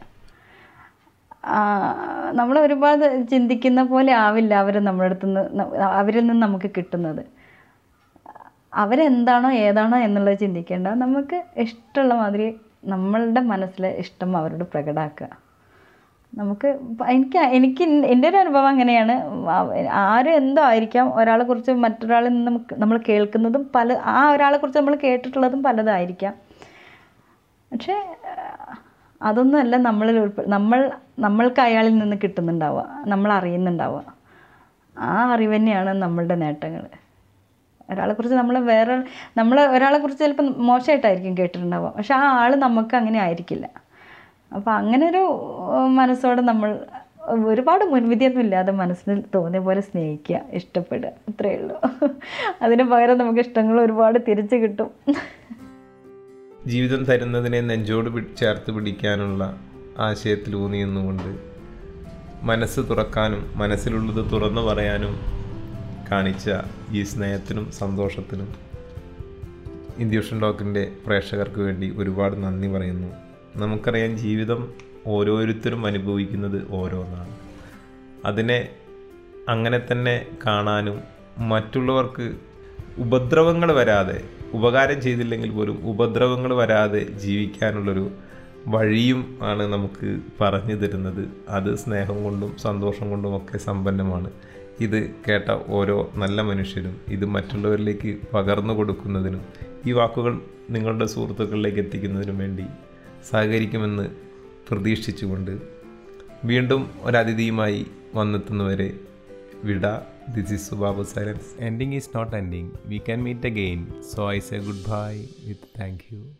Speaker 1: നമ്മൾ ഒരുപാട് ചിന്തിക്കുന്ന പോലെ ആവില്ല അവർ നമ്മുടെ അടുത്ത് നിന്ന് അവരിൽ നിന്ന് നമുക്ക് കിട്ടുന്നത്. അവരെന്താണോ ഏതാണോ എന്നുള്ളത് ചിന്തിക്കേണ്ട. നമുക്ക് ഇഷ്ടമുള്ള മാതിരി നമ്മളുടെ മനസ്സിലെ ഇഷ്ടം അവരോട് പ്രകടാക്കുക. നമുക്ക് എനിക്ക് എനിക്ക് എന്റെ ഒരു അനുഭവം അങ്ങനെയാണ്. ആര് എന്തോ ആയിരിക്കാം ഒരാളെ കുറിച്ച് മറ്റൊരാളിൽ നിന്ന് നമുക്ക് നമ്മൾ കേൾക്കുന്നതും പല ആ ഒരാളെ കുറിച്ച് നമ്മൾ കേട്ടിട്ടുള്ളതും പലതായിരിക്കാം. പക്ഷേ അതൊന്നുമല്ല നമ്മളിൽ ഉൾപ്പെ നമ്മൾ നമ്മൾക്ക് അയാളിൽ നിന്ന് കിട്ടുന്നുണ്ടാവുക നമ്മൾ അറിയുന്നുണ്ടാവുക. ആ അറിവ് തന്നെയാണ് നമ്മളുടെ നേട്ടങ്ങൾ. ഒരാളെക്കുറിച്ച് നമ്മൾ വേറെ നമ്മൾ ഒരാളെക്കുറിച്ച് ചിലപ്പോൾ മോശമായിട്ടായിരിക്കും കേട്ടിട്ടുണ്ടാവുക. പക്ഷെ ആ ആൾ നമുക്ക് അങ്ങനെ ആയിരിക്കില്ല. അപ്പോൾ അങ്ങനെ ഒരു മനസ്സോടെ നമ്മൾ ഒരുപാട് മുൻവിധിയൊന്നും ഇല്ലാതെ മനസ്സിൽ തോന്നിയ പോലെ സ്നേഹിക്കുക ഇഷ്ടപ്പെടുക. അത്രയേ ഉള്ളൂ. അതിന് പകരം നമുക്ക് ഇഷ്ടങ്ങൾ ഒരുപാട് തിരിച്ചു കിട്ടും.
Speaker 2: ജീവിതം തരുന്നതിനെ നെഞ്ചോട് ചേർത്ത് പിടിക്കാനുള്ള ആശയത്തിൽ ഊന്നി നിന്നുകൊണ്ട് മനസ്സ് തുറക്കാനും മനസ്സിലുള്ളത് തുറന്നു പറയാനും കാണിച്ച ഈ സ്നേഹത്തിനും സന്തോഷത്തിനും ഇന്ത്യൂഷൻ ടോക്കിന്റെ പ്രേക്ഷകർക്ക് വേണ്ടി ഒരുപാട് നന്ദി പറയുന്നു. നമുക്കറിയാം ജീവിതം ഓരോരുത്തരും അനുഭവിക്കുന്നത് ഓരോന്നാണ്. അതിനെ അങ്ങനെ തന്നെ കാണാനും മറ്റുള്ളവർക്ക് ഉപദ്രവങ്ങൾ വരാതെ ഉപകാരം ചെയ്തില്ലെങ്കിൽ പോലും ഉപദ്രവങ്ങൾ വരാതെ ജീവിക്കാനുള്ളൊരു വഴിയും ആണ് നമുക്ക് പറഞ്ഞു തരുന്നത്. അത് സ്നേഹം കൊണ്ടും സന്തോഷം കൊണ്ടും ഒക്കെ സമ്പന്നമാണ്. ഇത് കേട്ട ഓരോ നല്ല മനുഷ്യരും ഇത് മറ്റുള്ളവരിലേക്ക് പകർന്നു കൊടുക്കുന്നതിനും ഈ വാക്കുകൾ നിങ്ങളുടെ സുഹൃത്തുക്കളിലേക്ക് എത്തിക്കുന്നതിനും വേണ്ടി സഹകരിക്കുമെന്ന് പ്രതീക്ഷിച്ചുകൊണ്ട് വീണ്ടും ഒരതിഥിയുമായി വന്നെത്തുന്നവരെ വിട This is Subabu Silence. Ending is not ending. We can meet again. So I say goodbye with thank you.